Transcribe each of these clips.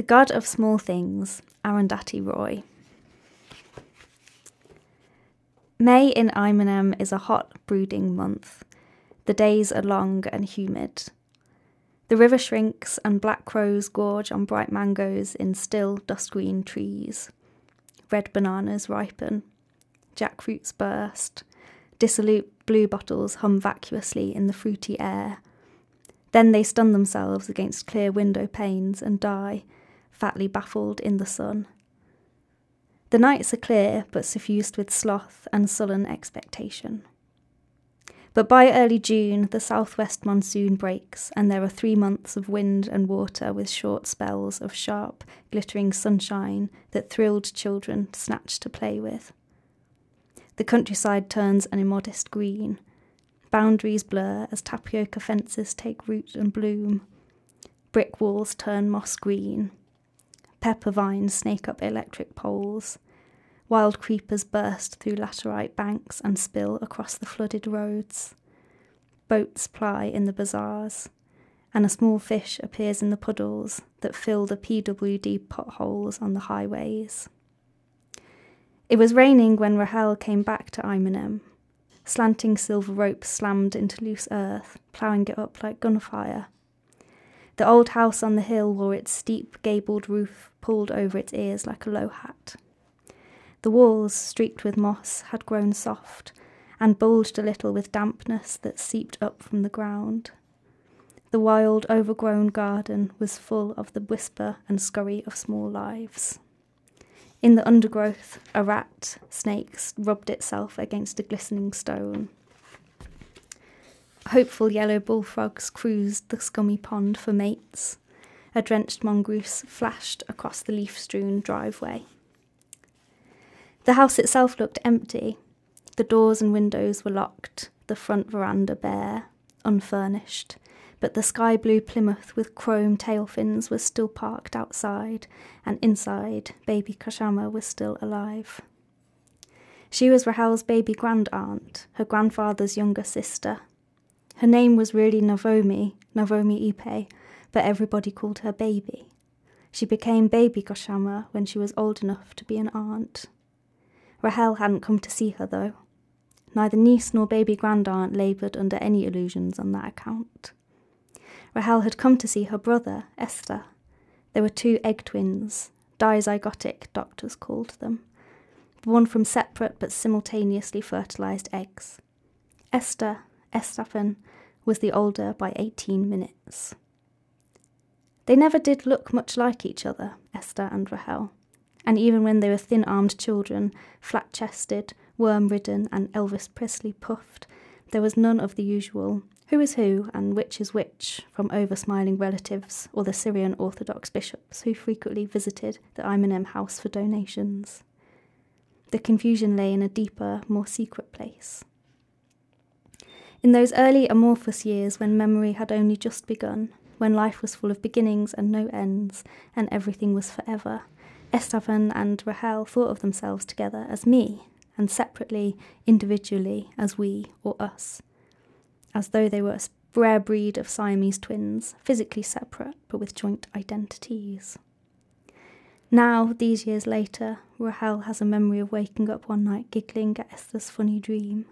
The God of Small Things, Arundhati Roy. May in Ayemenem is a hot, brooding month. The days are long and humid. The river shrinks, and black crows gorge on bright mangoes in still, dust green trees. Red bananas ripen. Jackfruits burst. Dissolute blue bottles hum vacuously in the fruity air. Then they stun themselves against clear window panes and die, fatly baffled in the sun. The nights are clear, but suffused with sloth and sullen expectation. But by early June, the southwest monsoon breaks, and there are three months of wind and water with short spells of sharp, glittering sunshine that thrilled children snatch to play with. The countryside turns an immodest green. Boundaries blur as tapioca fences take root and bloom. Brick walls turn moss green. Pepper vines snake up electric poles. Wild creepers burst through laterite banks and spill across the flooded roads. Boats ply in the bazaars, and a small fish appears in the puddles that fill the PWD potholes on the highways. It was raining when Rahel came back to Ayemenem. Slanting silver ropes slammed into loose earth, ploughing it up like gunfire. The old house on the hill wore its steep, gabled roof pulled over its ears like a low hat. The walls, streaked with moss, had grown soft and bulged a little with dampness that seeped up from the ground. The wild, overgrown garden was full of the whisper and scurry of small lives. In the undergrowth, a rat snake rubbed itself against a glistening stone. Hopeful yellow bullfrogs cruised the scummy pond for mates. A drenched mongoose flashed across the leaf strewn driveway. The house itself looked empty. The doors and windows were locked, the front veranda bare, unfurnished, but the sky blue Plymouth with chrome tail fins was still parked outside, and inside, baby Kochamma was still alive. She was Rahel's baby grand aunt, her grandfather's younger sister. Her name was really Navomi, Navomi Ipe, but everybody called her baby. She became baby Kochamma when she was old enough to be an aunt. Rahel hadn't come to see her, though. Neither niece nor baby grandaunt laboured under any illusions on that account. Rahel had come to see her brother, Estha. There were two egg twins, dizygotic, doctors called them, born from separate but simultaneously fertilised eggs. Estha, Esthappen, was the older by 18 minutes. They never did look much like each other, Estha and Rahel and even when they were thin armed children, flat chested, worm ridden, and Elvis Presley puffed, there was none of the usual who is who and which is which from over smiling relatives or the Syrian Orthodox bishops who frequently visited the Ayemenem house for donations. The confusion lay in a deeper, more secret place. In those early amorphous years when memory had only just begun, when life was full of beginnings and no ends, and everything was forever, Esthappen and Rahel thought of themselves together as me, and separately, individually, as we or us, as though they were a rare breed of Siamese twins, physically separate but with joint identities. Now, these years later, Rahel has a memory of waking up one night giggling at Estha's funny dream.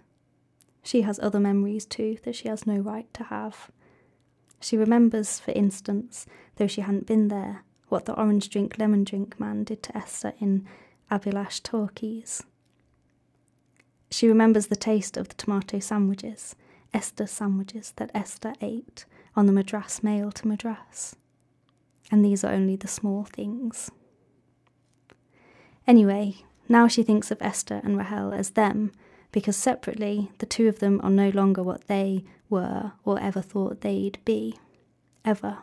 She has other memories too that she has no right to have. She remembers, for instance, though she hadn't been there, what the orange drink lemon drink man did to Estha in Abhilash Talkies. She remembers the taste of the tomato sandwiches, Estha sandwiches that Estha ate on the Madras mail to Madras. And these are only the small things. Anyway, now she thinks of Estha and Rahel as them, because separately the two of them are no longer what they were or ever thought they'd be. Ever.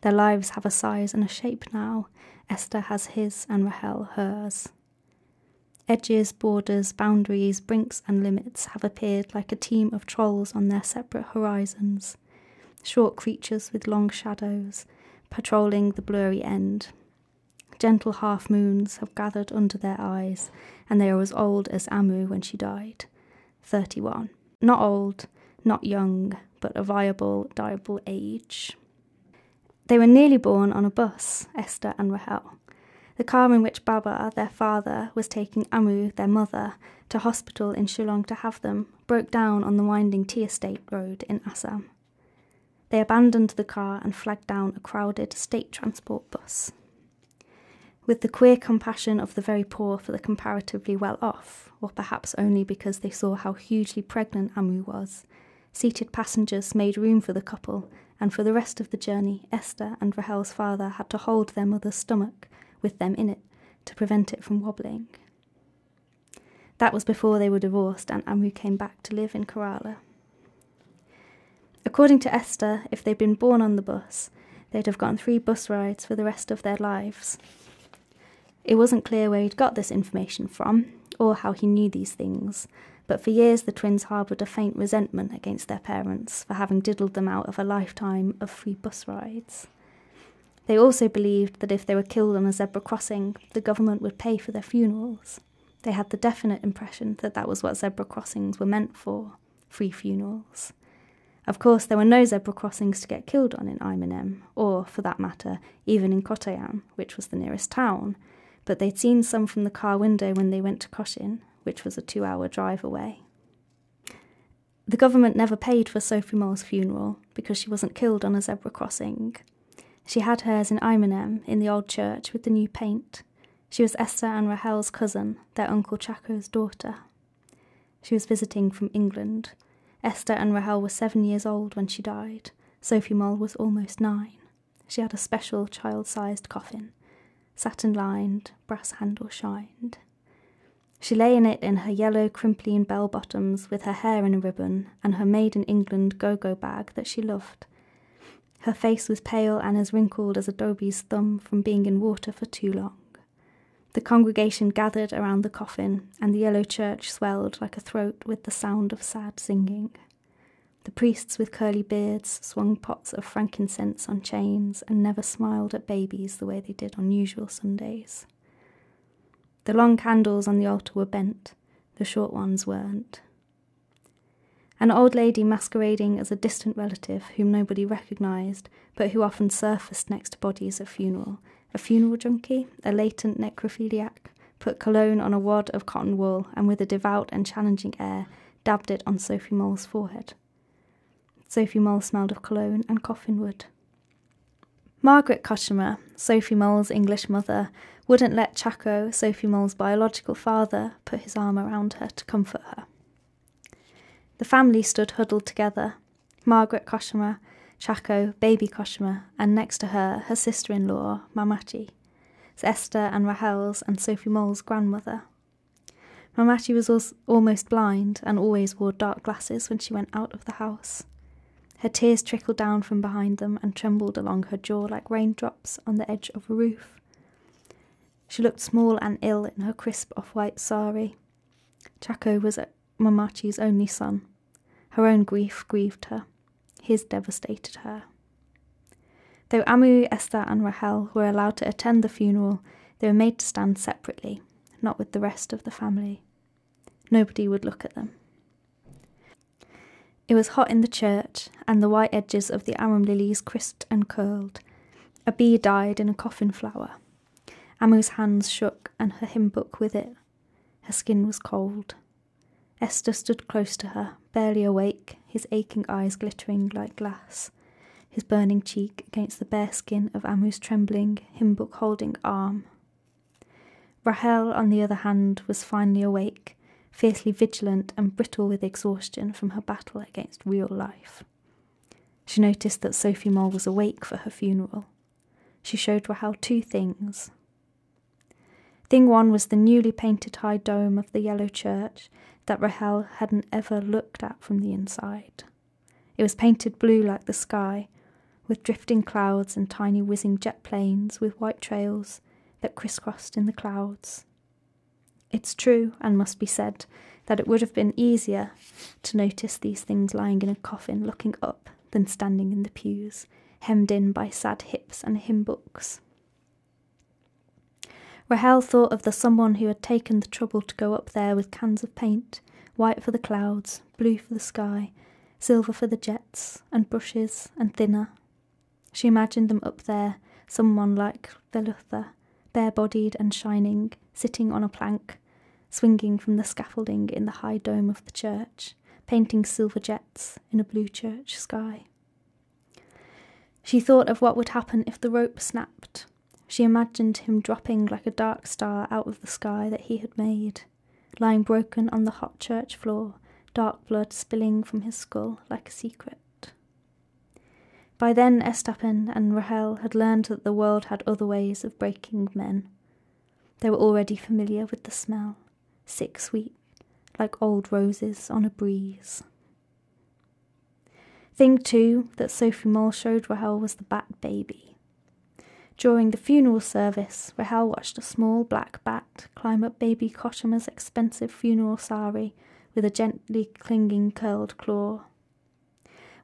Their lives have a size and a shape now. Estha has his and Rahel hers. Edges, borders, boundaries, brinks, and limits have appeared like a team of trolls on their separate horizons, short creatures with long shadows, patrolling the blurry end. Gentle half moons have gathered under their eyes, and they are as old as Ammu when she died. 31. Not old, not young, but a viable, diable age. They were nearly born on a bus, Estha and Rahel. The car in which Baba, their father, was taking Ammu, their mother, to hospital in Shillong to have them, broke down on the winding tea estate road in Assam. They abandoned the car and flagged down a crowded state transport bus. With the queer compassion of the very poor for the comparatively well off, or perhaps only because they saw how hugely pregnant Ammu was, seated passengers made room for the couple, and for the rest of the journey, Estha and Rahel's father had to hold their mother's stomach with them in it to prevent it from wobbling. That was before they were divorced and Ammu came back to live in Kerala. According to Estha, if they'd been born on the bus, they'd have gotten three bus rides for the rest of their lives. It wasn't clear where he'd got this information from, or how he knew these things, but for years the twins harboured a faint resentment against their parents for having diddled them out of a lifetime of free bus rides. They also believed that if they were killed on a zebra crossing, the government would pay for their funerals. They had the definite impression that that was what zebra crossings were meant for free funerals. Of course, there were no zebra crossings to get killed on in Ayemenem, or, for that matter, even in Kottayam, which was the nearest town, but they'd seen some from the car window when they went to Cochin, which was a two hour drive away. The government never paid for Sophie Mol's funeral because she wasn't killed on a zebra crossing. She had hers in Ayemenem in the old church with the new paint. She was Estha and Rahel's cousin, their uncle Chacko's daughter. She was visiting from England. Estha and Rahel were seven years old when she died. Sophie Mol was almost nine. She had a special child sized coffin, satin lined, brass handle shined. She lay in it in her yellow crimplene bell bottoms with her hair in a ribbon and her made in England go go bag that she loved. Her face was pale and as wrinkled as a dhobi's thumb from being in water for too long. The congregation gathered around the coffin, and the yellow church swelled like a throat with the sound of sad singing. The priests with curly beards swung pots of frankincense on chains and never smiled at babies the way they did on usual Sundays. The long candles on the altar were bent, the short ones weren't. An old lady masquerading as a distant relative whom nobody recognised, but who often surfaced next to bodies at funeral, a funeral junkie, a latent necrophiliac, put cologne on a wad of cotton wool and with a devout and challenging air dabbed it on Sophie Mol's forehead. Sophie Mol smelled of cologne and coffin wood. Margaret Kochamma, Sophie Mol's English mother, wouldn't let Chacko, Sophie Mol's biological father, put his arm around her to comfort her. The family stood huddled together Margaret Kochamma, Chacko, baby Kochamma, and next to her, her sister in law, Mammachi. Estha and Rahel's and Sophie Mol's grandmother. Mammachi was almost blind and always wore dark glasses when she went out of the house. Her tears trickled down from behind them and trembled along her jaw like raindrops on the edge of a roof. She looked small and ill in her crisp off white sari. Chacko was Mammachi's only son. Her own grief grieved her. His devastated her. Though Ammu, Estha, and Rahel were allowed to attend the funeral, they were made to stand separately, not with the rest of the family. Nobody would look at them. It was hot in the church, and the white edges of the arum lilies crisped and curled. A bee died in a coffin flower. Ammu's hands shook, and her hymn book with it. Her skin was cold. Estha stood close to her, barely awake, his aching eyes glittering like glass, his burning cheek against the bare skin of Ammu's trembling, hymn book holding arm. Rahel, on the other hand, was finally awake, fiercely vigilant and brittle with exhaustion from her battle against real life. She noticed that Sophie Mol was awake for her funeral. She showed Rahel two things Thing one was the newly painted high dome of the yellow church that Rahel hadn't ever looked at from the inside. It was painted blue like the sky, with drifting clouds and tiny whizzing jet planes with white trails that crisscrossed in the clouds. It's true, and must be said, that it would have been easier to notice these things lying in a coffin looking up than standing in the pews, hemmed in by sad hips and hymn books. Rahel thought of the someone who had taken the trouble to go up there with cans of paint, white for the clouds, blue for the sky, silver for the jets, and brushes, and thinner. She imagined them up there, someone like Velutha, bare bodied and shining, sitting on a plank, swinging from the scaffolding in the high dome of the church, painting silver jets in a blue church sky. She thought of what would happen if the rope snapped. She imagined him dropping like a dark star out of the sky that he had made, lying broken on the hot church floor, dark blood spilling from his skull like a secret. By then, Esthappen and Rahel had learned that the world had other ways of breaking men. They were already familiar with the smell, sick sweet, like old roses on a breeze. Thing too, that Sophie Mol showed Rahel was the bat baby. During the funeral service, Rahel watched a small black bat climb up baby Kochamma's expensive funeral sari with a gently clinging curled claw.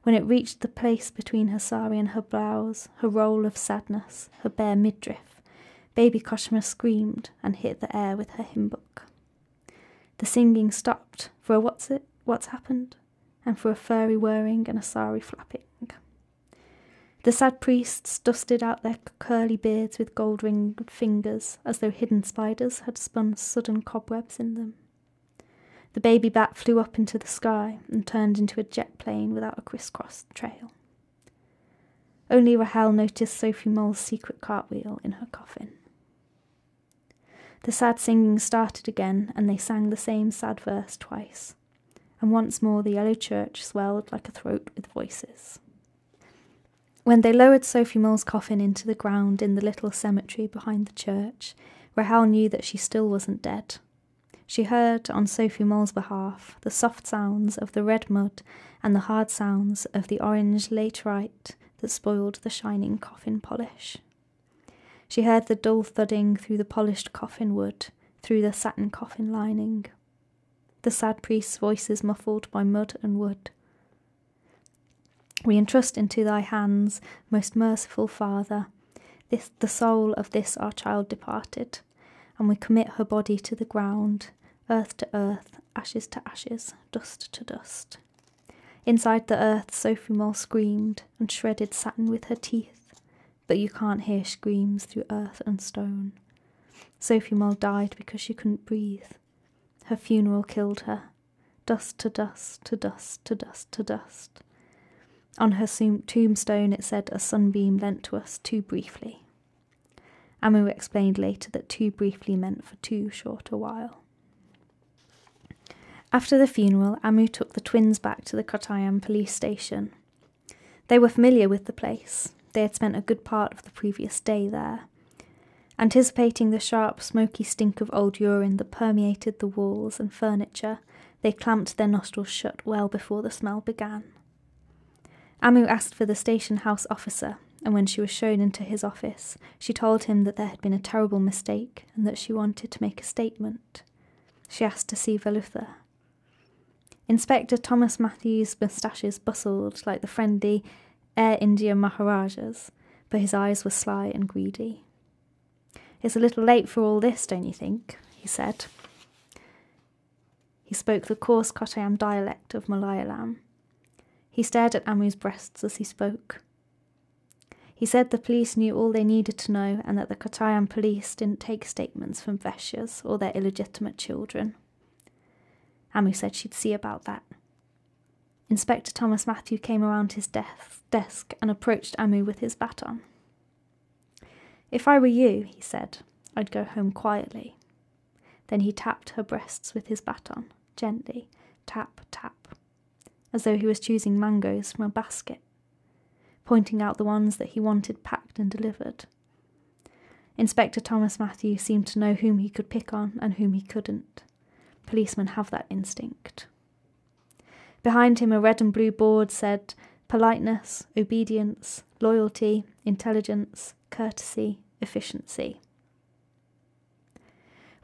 When it reached the place between her sari and her blouse, her roll of sadness, her bare midriff, baby Kochamma screamed and hit the air with her hymn book. The singing stopped for a what's it, what's happened, and for a furry whirring and a sari flapping. The sad priests dusted out their curly beards with gold ringed fingers as though hidden spiders had spun sudden cobwebs in them. The baby bat flew up into the sky and turned into a jet plane without a crisscross trail. Only Rahel noticed Sophie Mol's secret cartwheel in her coffin. The sad singing started again, and they sang the same sad verse twice. And once more the yellow church swelled like a throat with voices. When they lowered Sophie Mol's coffin into the ground in the little cemetery behind the church, Rahel knew that she still wasn't dead. She heard, on Sophie Mol's behalf, the soft sounds of the red mud and the hard sounds of the orange laterite that spoiled the shining coffin polish. She heard the dull thudding through the polished coffin wood, through the satin coffin lining. The sad priest's voices muffled by mud and wood. We entrust into thy hands, most merciful Father, this the soul of this our child departed, and we commit her body to the ground, earth to earth, ashes to ashes, dust to dust. Inside the earth, Sophie Mol screamed and shredded satin with her teeth, but you can't hear screams through earth and stone. Sophie Mol died because she couldn't breathe. Her funeral killed her. Dust to dust, to dust, to dust, to dust. On her tombstone it said, A sunbeam lent to us too briefly. Ammu explained later that too briefly meant for too short a while. After the funeral, Ammu took the twins back to the Kottayam police station. They were familiar with the place. They had spent a good part of the previous day there. Anticipating the sharp, smoky stink of old urine that permeated the walls and furniture, they clamped their nostrils shut well before the smell began. Ammu asked for the station house officer, and when she was shown into his office, she told him that there had been a terrible mistake and that she wanted to make a statement. She asked to see Velutha. Inspector Thomas Matthews' moustaches bustled like the friendly Air India Maharajas, but his eyes were sly and greedy. It's a little late for all this, don't you think? he said. He spoke the coarse Kottayam dialect of Malayalam. He stared at Ammu's breasts as he spoke. He said the police knew all they needed to know and that the Kottayam police didn't take statements from Veshyas or their illegitimate children. Ammu said she'd see about that. Inspector Thomas Matthew came around his desk and approached Ammu with his baton. If I were you, he said, I'd go home quietly. Then he tapped her breasts with his baton, gently, tap, tap, as though he was choosing mangoes from a basket, pointing out the ones that he wanted packed and delivered. Inspector Thomas Matthew seemed to know whom he could pick on and whom he couldn't. Policemen have that instinct. Behind him, a red and blue board said politeness, obedience, loyalty, intelligence, courtesy, efficiency.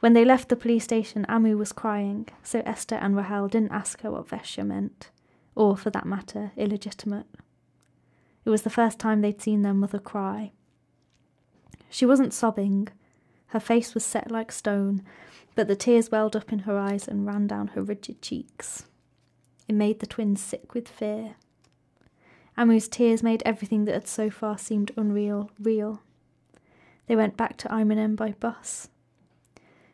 When they left the police station, Ammu was crying, so Estha and Rahel didn't ask her what Veshya meant, or, for that matter, illegitimate. It was the first time they'd seen their mother cry. She wasn't sobbing. Her face was set like stone, but the tears welled up in her eyes and ran down her rigid cheeks. It made the twins sick with fear. Ammu's tears made everything that had so far seemed unreal real. They went back to Ayemenem by bus.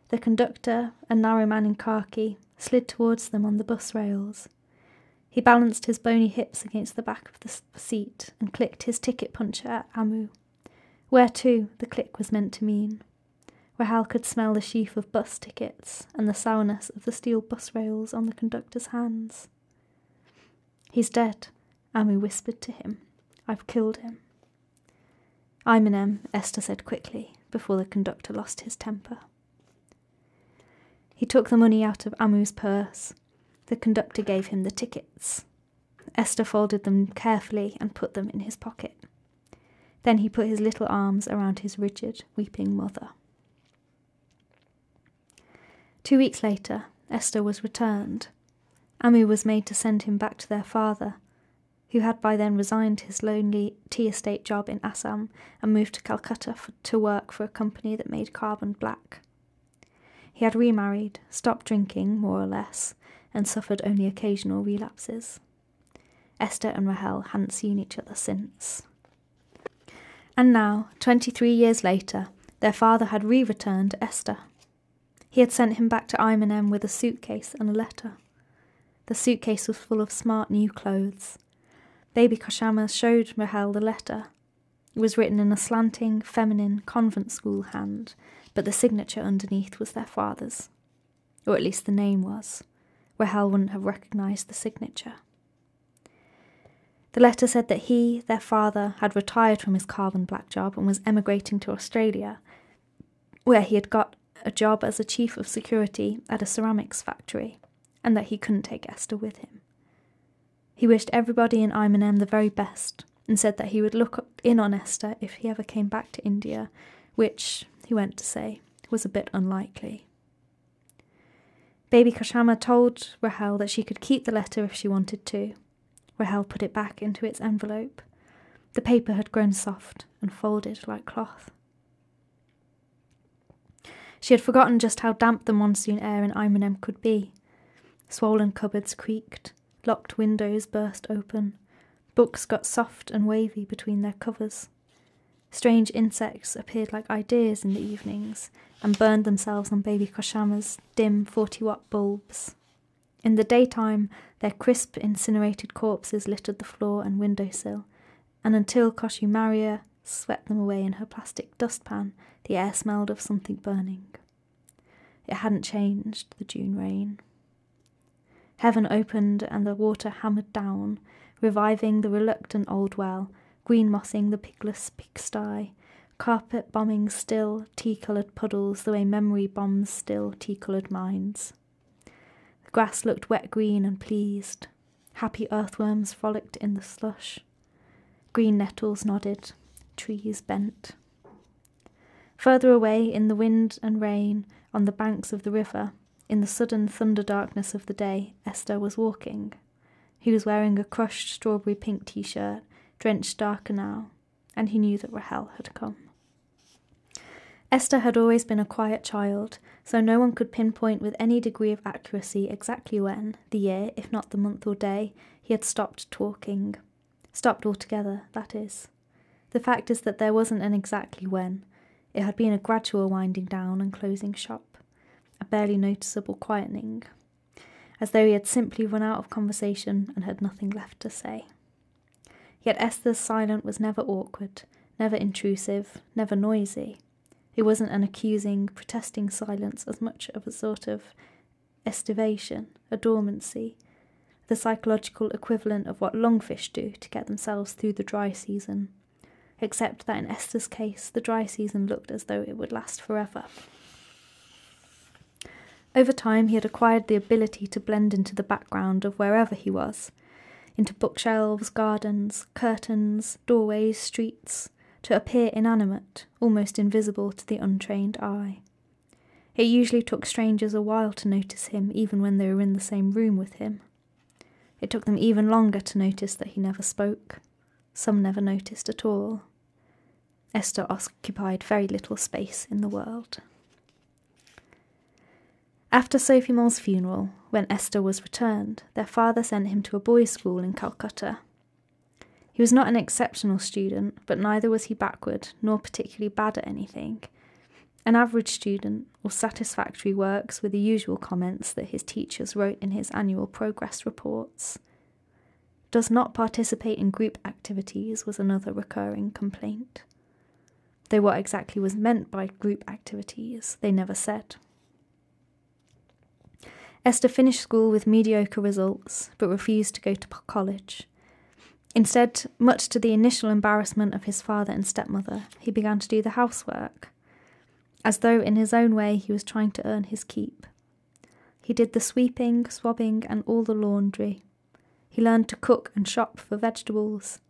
The conductor, a narrow man in khaki, slid towards them on the bus rails. He balanced his bony hips against the back of the seat and clicked his ticket puncher at Ammu. Where to, the click was meant to mean. Rahel could smell the sheaf of bus tickets and the sourness of the steel bus rails on the conductor's hands. He's dead, Ammu whispered to him. I've killed him. Ayemenem, Estha said quickly, before the conductor lost his temper. He took the money out of Ammu's purse. The conductor gave him the tickets. Estha folded them carefully and put them in his pocket. Then he put his little arms around his rigid, weeping mother. Two weeks later, Estha was returned. Amu was made to send him back to their father, who had by then resigned his lonely tea estate job in Assam and moved to Calcutta for, to work for a company that made carbon black. He had remarried, stopped drinking, more or less, and suffered only occasional relapses. Estha and Rahel hadn't seen each other since. And now, twenty three years later, their father had re returned Estha. He had sent him back to Ayemenem with a suitcase and a letter. The suitcase was full of smart new clothes, Baby Kochamma showed Rahel the letter. It was written in a slanting, feminine, convent school hand, but the signature underneath was their father's. Or at least the name was. Rahel wouldn't have recognised the signature. The letter said that he, their father, had retired from his carbon black job and was emigrating to Australia, where he had got a job as a chief of security at a ceramics factory, and that he couldn't take Estha with him. He wished everybody in Ayemenem the very best and said that he would look in on Estha if he ever came back to India, which, he went to say, was a bit unlikely. Baby Kochamma told Rahel that she could keep the letter if she wanted to. Rahel put it back into its envelope. The paper had grown soft and folded like cloth. She had forgotten just how damp the monsoon air in Ayemenem could be. Swollen cupboards creaked, Locked windows burst open. Books got soft and wavy between their covers. Strange insects appeared like ideas in the evenings and burned themselves on baby Kochamma's dim 40 watt bulbs. In the daytime, their crisp, incinerated corpses littered the floor and windowsill, and until Kochu Maria swept them away in her plastic dustpan, the air smelled of something burning. It hadn't changed, the June rain. Heaven opened and the water hammered down, reviving the reluctant old well, green mossing the pigless pigsty, carpet bombing still tea coloured puddles the way memory bombs still tea coloured minds. The grass looked wet green and pleased. Happy earthworms frolicked in the slush. Green nettles nodded, trees bent. Further away in the wind and rain, on the banks of the river, in the sudden thunder darkness of the day, Estha was walking. He was wearing a crushed strawberry pink t shirt, drenched darker now, and he knew that Rahel had come. Estha had always been a quiet child, so no one could pinpoint with any degree of accuracy exactly when, the year, if not the month or day, he had stopped talking. Stopped altogether, that is. The fact is that there wasn't an exactly when. It had been a gradual winding down and closing shop a barely noticeable quietening, as though he had simply run out of conversation and had nothing left to say. Yet Estha's silence was never awkward, never intrusive, never noisy. It wasn't an accusing, protesting silence as much of a sort of estivation, a dormancy, the psychological equivalent of what lungfish do to get themselves through the dry season, except that in Estha's case the dry season looked as though it would last forever. Over time, he had acquired the ability to blend into the background of wherever he was into bookshelves, gardens, curtains, doorways, streets, to appear inanimate, almost invisible to the untrained eye. It usually took strangers a while to notice him, even when they were in the same room with him. It took them even longer to notice that he never spoke. Some never noticed at all. Estha occupied very little space in the world. After Sophie Mol's funeral, when Estha was returned, their father sent him to a boys' school in Calcutta. He was not an exceptional student, but neither was he backward nor particularly bad at anything. An average student, or satisfactory works with the usual comments that his teachers wrote in his annual progress reports. Does not participate in group activities was another recurring complaint. Though what exactly was meant by group activities, they never said. Estha finished school with mediocre results, but refused to go to college. Instead, much to the initial embarrassment of his father and stepmother, he began to do the housework as though in his own way he was trying to earn his keep. He did the sweeping, swabbing, and all the laundry. He learned to cook and shop for vegetables.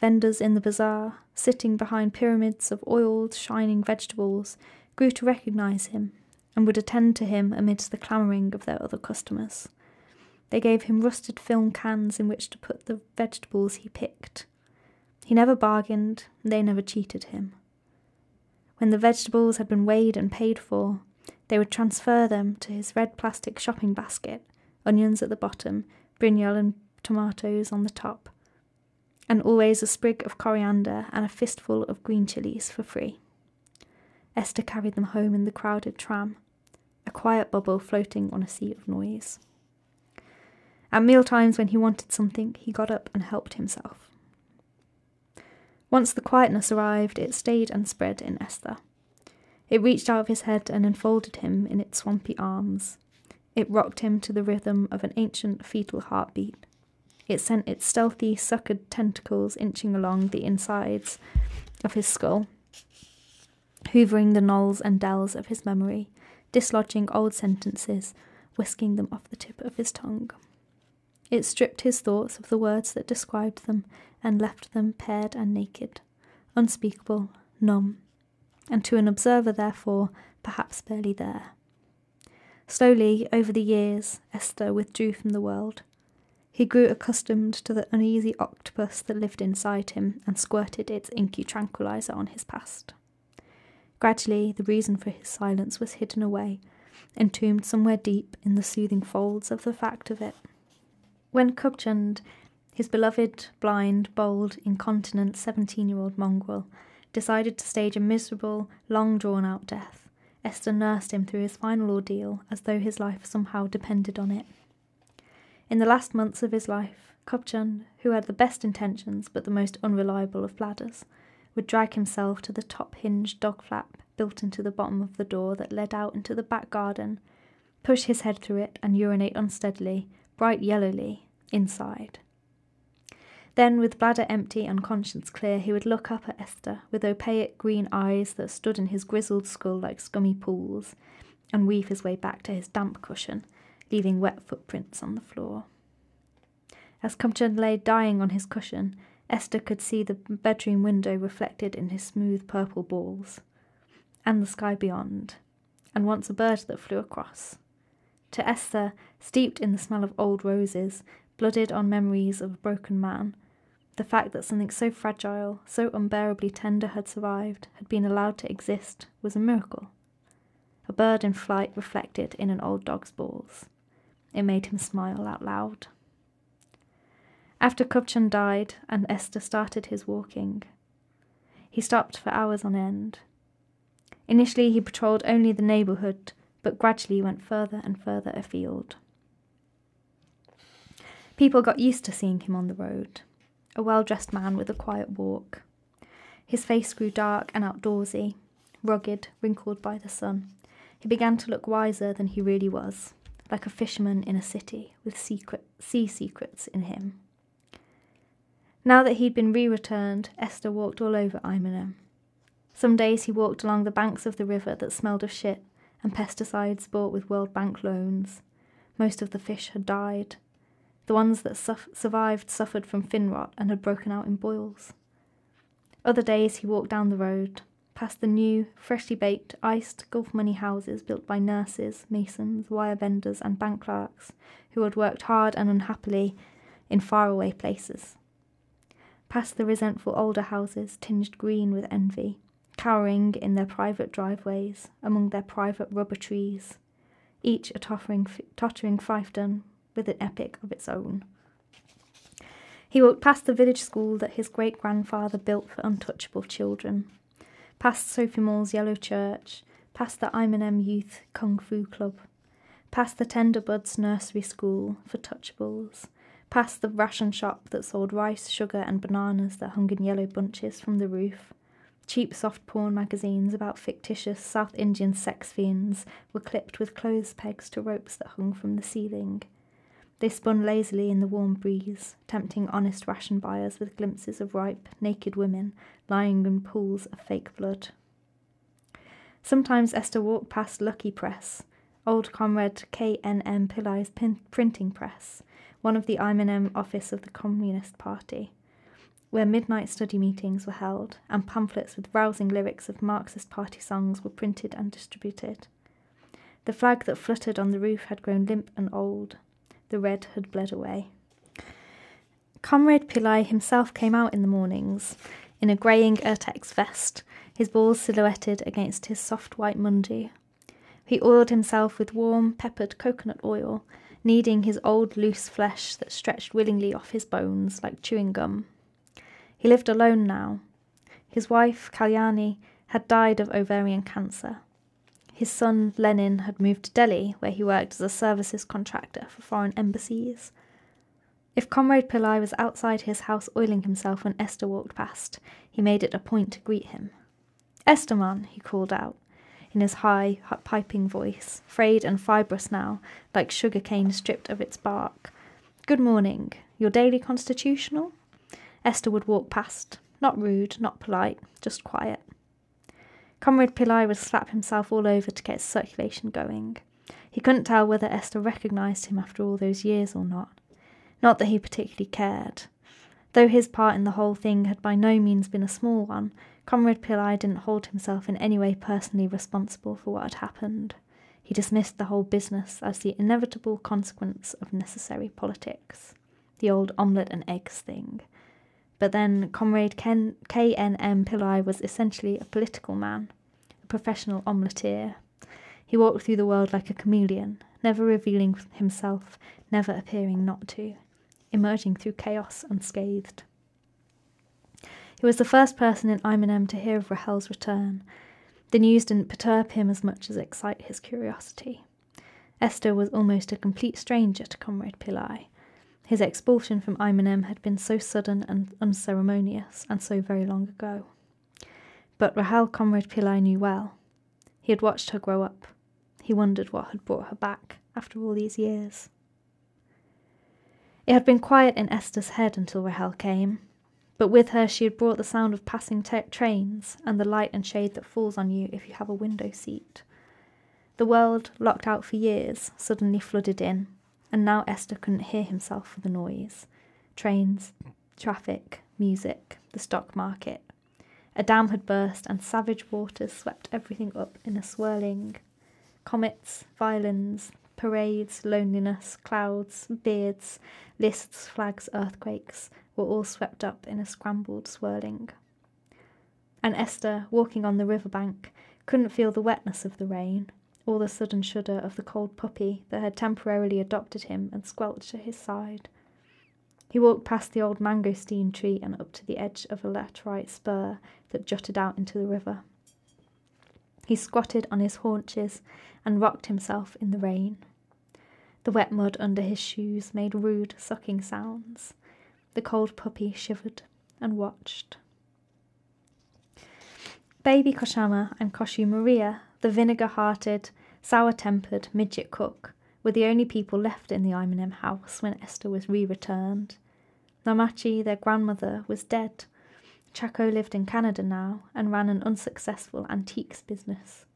Vendors in the bazaar, sitting behind pyramids of oiled, shining vegetables, grew to recognize him and would attend to him amidst the clamouring of their other customers. They gave him rusted film cans in which to put the vegetables he picked. He never bargained, they never cheated him. When the vegetables had been weighed and paid for, they would transfer them to his red plastic shopping basket, onions at the bottom, brinjal and tomatoes on the top, and always a sprig of coriander and a fistful of green chilies for free. Estha carried them home in the crowded tram, a quiet bubble floating on a sea of noise. At meal times, when he wanted something, he got up and helped himself. Once the quietness arrived, it stayed and spread in Estha. It reached out of his head and enfolded him in its swampy arms. It rocked him to the rhythm of an ancient fetal heartbeat. It sent its stealthy, suckered tentacles inching along the insides of his skull, hoovering the knolls and dells of his memory, dislodging old sentences, whisking them off the tip of his tongue. It stripped his thoughts of the words that described them and left them paired and naked, unspeakable, numb, and to an observer, therefore, perhaps barely there. Slowly, over the years, Estha withdrew from the world. He grew accustomed to the uneasy octopus that lived inside him and squirted its inky tranquilizer on his past. Gradually, the reason for his silence was hidden away, entombed somewhere deep in the soothing folds of the fact of it. When Khubchand, his beloved, blind, bold, incontinent 17 year old mongrel, decided to stage a miserable, long drawn out death, Estha nursed him through his final ordeal as though his life somehow depended on it. In the last months of his life, Khubchand, who had the best intentions but the most unreliable of bladders, would drag himself to the top hinged dog flap built into the bottom of the door that led out into the back garden, push his head through it, and urinate unsteadily bright yellowly, inside. Then, with bladder empty and conscience clear, he would look up at Estha with opaque green eyes that stood in his grizzled skull like scummy pools, and weave his way back to his damp cushion, leaving wet footprints on the floor. As Khubchand lay dying on his cushion, Estha could see the bedroom window reflected in his smooth purple balls, and the sky beyond, and once a bird that flew across. To Estha, steeped in the smell of old roses, blooded on memories of a broken man, the fact that something so fragile, so unbearably tender had survived, had been allowed to exist, was a miracle. A bird in flight reflected in an old dog's balls. It made him smile out loud. After Khubchand died and Estha started his walking, he stopped for hours on end. Initially, he patrolled only the neighbourhood but gradually went further and further afield. People got used to seeing him on the road, a well dressed man with a quiet walk. His face grew dark and outdoorsy, rugged, wrinkled by the sun. He began to look wiser than he really was, like a fisherman in a city with secret sea secrets in him. Now that he'd been re returned, Estha walked all over Ayemenem. Some days he walked along the banks of the river that smelled of shit and pesticides bought with World Bank loans. Most of the fish had died. The ones that survived suffered from fin rot and had broken out in boils. Other days he walked down the road, past the new, freshly baked, iced Gulf money houses built by nurses, masons, wire benders, and bank clerks who had worked hard and unhappily in faraway places. Past the resentful older houses tinged green with envy, cowering in their private driveways among their private rubber trees, each a tottering, tottering fiefdom with an epic of its own. He walked past the village school that his great grandfather built for untouchable children, past Sophie Mol's yellow church, past the Ayemenem Youth Kung Fu Club, past the Tenderbuds Nursery School for touchables, past the ration shop that sold rice, sugar, and bananas that hung in yellow bunches from the roof. Cheap soft porn magazines about fictitious South Indian sex fiends were clipped with clothes pegs to ropes that hung from the ceiling. They spun lazily in the warm breeze, tempting honest ration buyers with glimpses of ripe, naked women lying in pools of fake blood. Sometimes Estha walked past Lucky Press, old comrade K.N.M. Pillai's pin- printing press, one of the Ayemenem office of the Communist Party, where midnight study meetings were held and pamphlets with rousing lyrics of Marxist Party songs were printed and distributed. The flag that fluttered on the roof had grown limp and old. The red had bled away. Comrade Pillai himself came out in the mornings in a greying Aertex vest, his balls silhouetted against his soft white mundu. He oiled himself with warm, peppered coconut oil kneading his old loose flesh that stretched willingly off his bones like chewing gum. He lived alone now. His wife, Kalyani, had died of ovarian cancer. His son, Lenin, had moved to Delhi, where he worked as a services contractor for foreign embassies. If Comrade Pillai was outside his house oiling himself when Estha walked past, he made it a point to greet him. Esterman, he called out in his high, piping voice, frayed and fibrous now, like sugar cane stripped of its bark. Good morning. Your daily constitutional? Estha would walk past, not rude, not polite, just quiet. Comrade Pillai would slap himself all over to get his circulation going. He couldn't tell whether Estha recognised him after all those years or not. Not that he particularly cared. Though his part in the whole thing had by no means been a small one, Comrade Pillai didn't hold himself in any way personally responsible for what had happened. He dismissed the whole business as the inevitable consequence of necessary politics, the old omelette and eggs thing. But then Comrade Ken, K.N.M. Pillai was essentially a political man, a professional omeletier. He walked through the world like a chameleon, never revealing himself, never appearing not to, emerging through chaos unscathed. He was the first person in Ayemenem to hear of Rahel's return. The news didn't perturb him as much as excite his curiosity. Estha was almost a complete stranger to Comrade Pillai. His expulsion from Ayemenem had been so sudden and unceremonious, and so very long ago. But Rahel Comrade Pillai knew well. He had watched her grow up. He wondered what had brought her back after all these years. It had been quiet in Estha's head until Rahel came but with her she had brought the sound of passing t- trains and the light and shade that falls on you if you have a window seat. The world, locked out for years, suddenly flooded in, and now Estha couldn't hear himself for the noise. Trains, traffic, music, the stock market. A dam had burst, and savage waters swept everything up in a swirling. Comets, violins, parades, loneliness, clouds, beards, lists, flags, earthquakes, were all swept up in a scrambled swirling. And Estha, walking on the river bank, couldn't feel the wetness of the rain, or the sudden shudder of the cold puppy that had temporarily adopted him and squelched at his side. He walked past the old mangosteen tree and up to the edge of a laterite spur that jutted out into the river. He squatted on his haunches and rocked himself in the rain. The wet mud under his shoes made rude sucking sounds. The cold puppy shivered and watched. Baby Kochamma and Kochu Maria, the vinegar hearted, sour tempered midget cook, were the only people left in the Ayemenem house when Estha was re returned. Mammachi, their grandmother, was dead. Chacko lived in Canada now and ran an unsuccessful antiques business.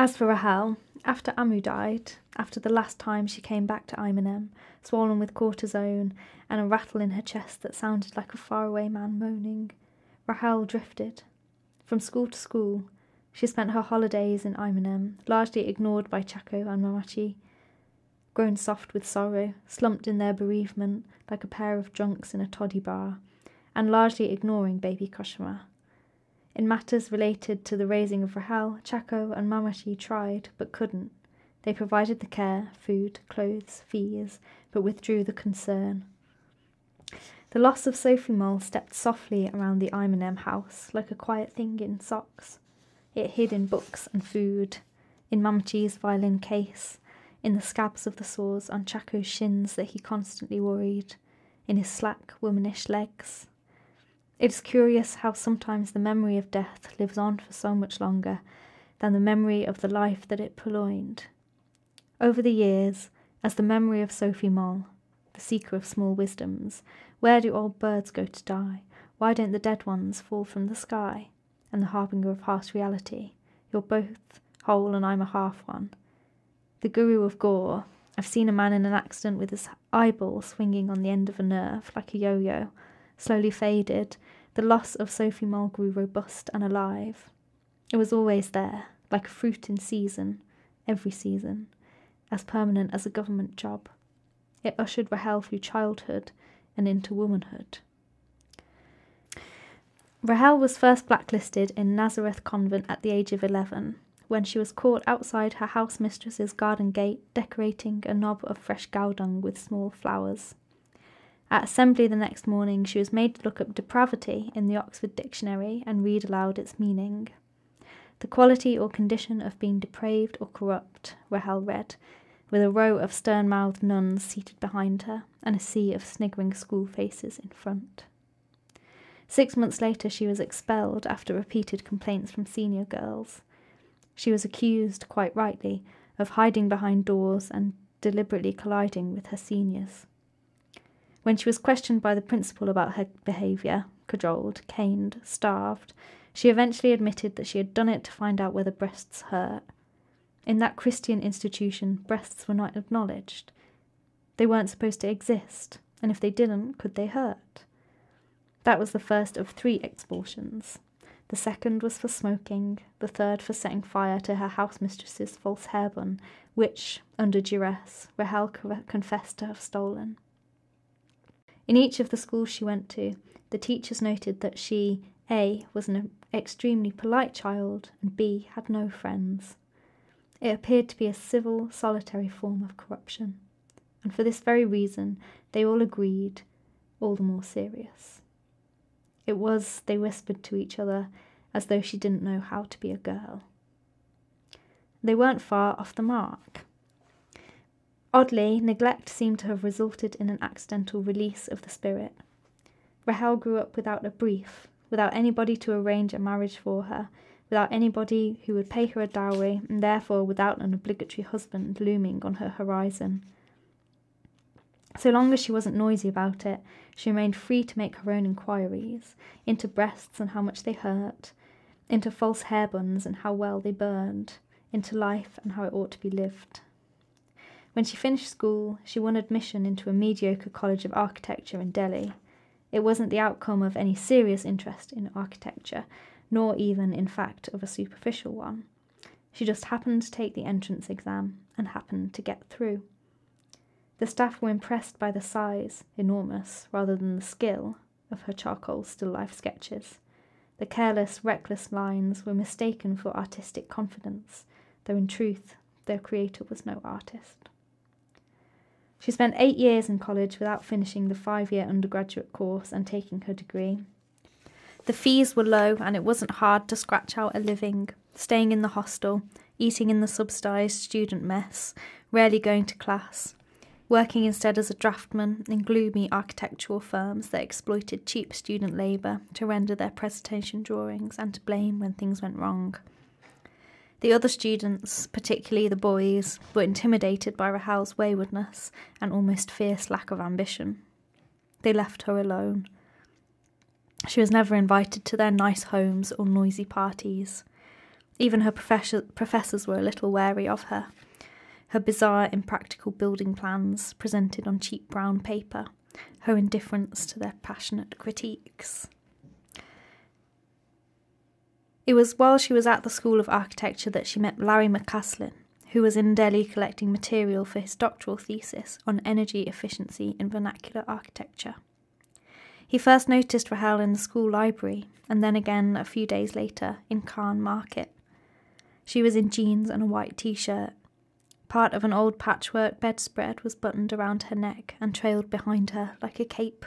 As for Rahel, after Ammu died, after the last time she came back to Ayemenem, swollen with cortisone and a rattle in her chest that sounded like a faraway man moaning, Rahel drifted. From school to school, she spent her holidays in Ayemenem, largely ignored by Chacko and Mammachi, grown soft with sorrow, slumped in their bereavement like a pair of drunks in a toddy bar, and largely ignoring baby Kochamma. In matters related to the raising of Rahel, Chacko and Mammachi tried but couldn't. They provided the care, food, clothes, fees, but withdrew the concern. The loss of Sophie Mol stepped softly around the Imenem house like a quiet thing in socks. It hid in books and food, in Mammachi's violin case, in the scabs of the sores on Chacko's shins that he constantly worried, in his slack, womanish legs. It is curious how sometimes the memory of death lives on for so much longer than the memory of the life that it purloined. Over the years, as the memory of Sophie Mol, the seeker of small wisdoms, where do old birds go to die? Why don't the dead ones fall from the sky? And the harbinger of harsh reality, you're both whole and I'm a half one. The guru of gore, I've seen a man in an accident with his eyeball swinging on the end of a nerve like a yo yo, slowly faded. The loss of Sophie Mol grew robust and alive. It was always there, like a fruit in season, every season, as permanent as a government job. It ushered Rahel through childhood and into womanhood. Rahel was first blacklisted in Nazareth Convent at the age of 11 when she was caught outside her house mistress's garden gate decorating a knob of fresh gowdung with small flowers. At assembly the next morning, she was made to look up depravity in the Oxford Dictionary and read aloud its meaning. The quality or condition of being depraved or corrupt, Rahel read, with a row of stern mouthed nuns seated behind her and a sea of sniggering school faces in front. Six months later, she was expelled after repeated complaints from senior girls. She was accused, quite rightly, of hiding behind doors and deliberately colliding with her seniors. When she was questioned by the principal about her behaviour, cajoled, caned, starved, she eventually admitted that she had done it to find out whether breasts hurt. In that Christian institution, breasts were not acknowledged. They weren't supposed to exist, and if they didn't, could they hurt? That was the first of three expulsions. The second was for smoking, the third for setting fire to her housemistress's false hair bun, which, under duress, Rahel confessed to have stolen. In each of the schools she went to, the teachers noted that she, A, was an extremely polite child, and B, had no friends. It appeared to be a civil, solitary form of corruption, and for this very reason they all agreed, all the more serious. It was, they whispered to each other, as though she didn't know how to be a girl. They weren't far off the mark. Oddly, neglect seemed to have resulted in an accidental release of the spirit. Rahel grew up without a brief, without anybody to arrange a marriage for her, without anybody who would pay her a dowry, and therefore without an obligatory husband looming on her horizon. So long as she wasn't noisy about it, she remained free to make her own inquiries into breasts and how much they hurt, into false hair buns and how well they burned, into life and how it ought to be lived. When she finished school, she won admission into a mediocre college of architecture in Delhi. It wasn't the outcome of any serious interest in architecture, nor even, in fact, of a superficial one. She just happened to take the entrance exam and happened to get through. The staff were impressed by the size, enormous, rather than the skill, of her charcoal still life sketches. The careless, reckless lines were mistaken for artistic confidence, though in truth their creator was no artist. She spent eight years in college without finishing the five year undergraduate course and taking her degree. The fees were low and it wasn't hard to scratch out a living, staying in the hostel, eating in the subsidised student mess, rarely going to class, working instead as a draftsman in gloomy architectural firms that exploited cheap student labour to render their presentation drawings and to blame when things went wrong. The other students, particularly the boys, were intimidated by Rahel's waywardness and almost fierce lack of ambition. They left her alone. She was never invited to their nice homes or noisy parties. Even her professor- professors were a little wary of her. Her bizarre, impractical building plans presented on cheap brown paper, her indifference to their passionate critiques. It was while she was at the School of Architecture that she met Larry McCaslin, who was in Delhi collecting material for his doctoral thesis on energy efficiency in vernacular architecture. He first noticed Rahel in the school library, and then again a few days later in Khan Market. She was in jeans and a white t shirt. Part of an old patchwork bedspread was buttoned around her neck and trailed behind her like a cape.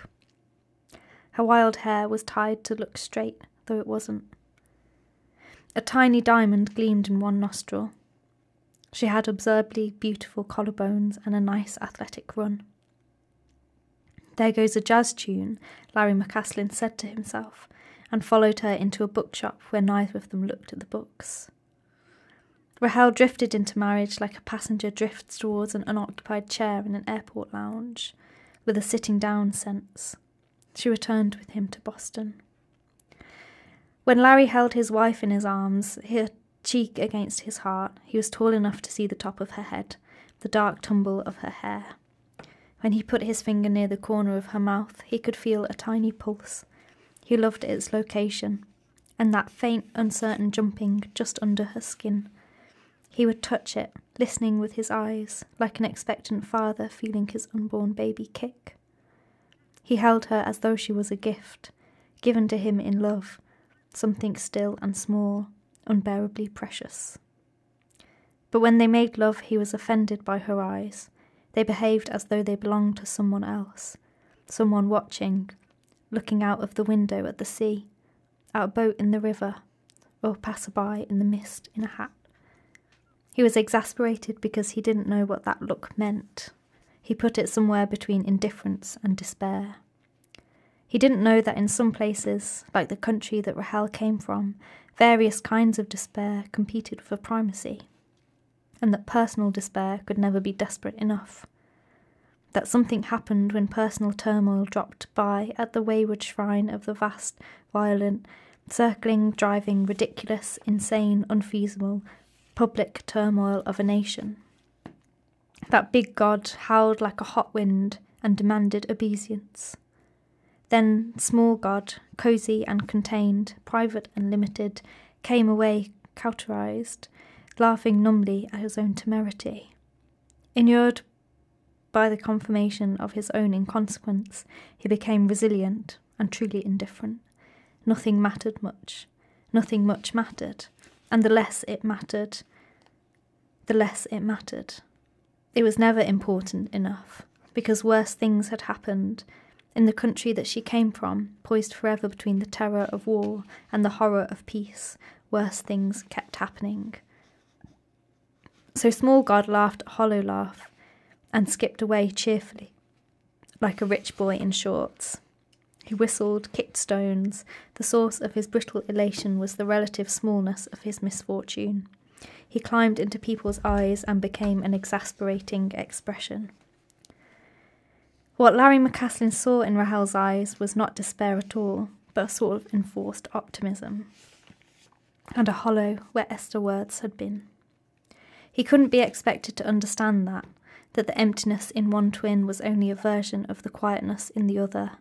Her wild hair was tied to look straight, though it wasn't. A tiny diamond gleamed in one nostril. She had absurdly beautiful collarbones and a nice athletic run. There goes a jazz tune, Larry McCaslin said to himself, and followed her into a bookshop where neither of them looked at the books. Rahel drifted into marriage like a passenger drifts towards an unoccupied chair in an airport lounge, with a sitting down sense. She returned with him to Boston. When Larry held his wife in his arms, her cheek against his heart, he was tall enough to see the top of her head, the dark tumble of her hair. When he put his finger near the corner of her mouth, he could feel a tiny pulse. He loved its location, and that faint, uncertain jumping just under her skin he would touch it, listening with his eyes, like an expectant father feeling his unborn baby kick. He held her as though she was a gift, given to him in love, something still and small, unbearably precious. But when they made love, he was offended by her eyes. They behaved as though they belonged to someone else, someone watching, looking out of the window at the sea, at a boat in the river, or a passerby in the mist in a hat. He was exasperated because he didn't know what that look meant. He put it somewhere between indifference and despair. He didn't know that in some places, like the country that Rahel came from, various kinds of despair competed for primacy, and that personal despair could never be desperate enough. That something happened when personal turmoil dropped by at the wayward shrine of the vast, violent, circling, driving, ridiculous, insane, unfeasible, public turmoil of a nation. That big God howled like a hot wind and demanded obedience. Then small God, cosy and contained, private and limited, came away cauterized, laughing numbly at his own temerity. Inured by the confirmation of his own inconsequence, he became resilient and truly indifferent. Nothing mattered much. Nothing much mattered and the less it mattered, the less it mattered. It was never important enough, because worse things had happened in the country that she came from, poised forever between the terror of war and the horror of peace. Worse things kept happening. So Small God laughed a hollow laugh and skipped away cheerfully, like a rich boy in shorts. He whistled, kicked stones. The source of his brittle elation was the relative smallness of his misfortune. He climbed into people's eyes and became an exasperating expression. What Larry McCaslin saw in Rahel's eyes was not despair at all, but a sort of enforced optimism, and a hollow where Estha words had been. He couldn't be expected to understand that, that the emptiness in one twin was only a version of the quietness in the other,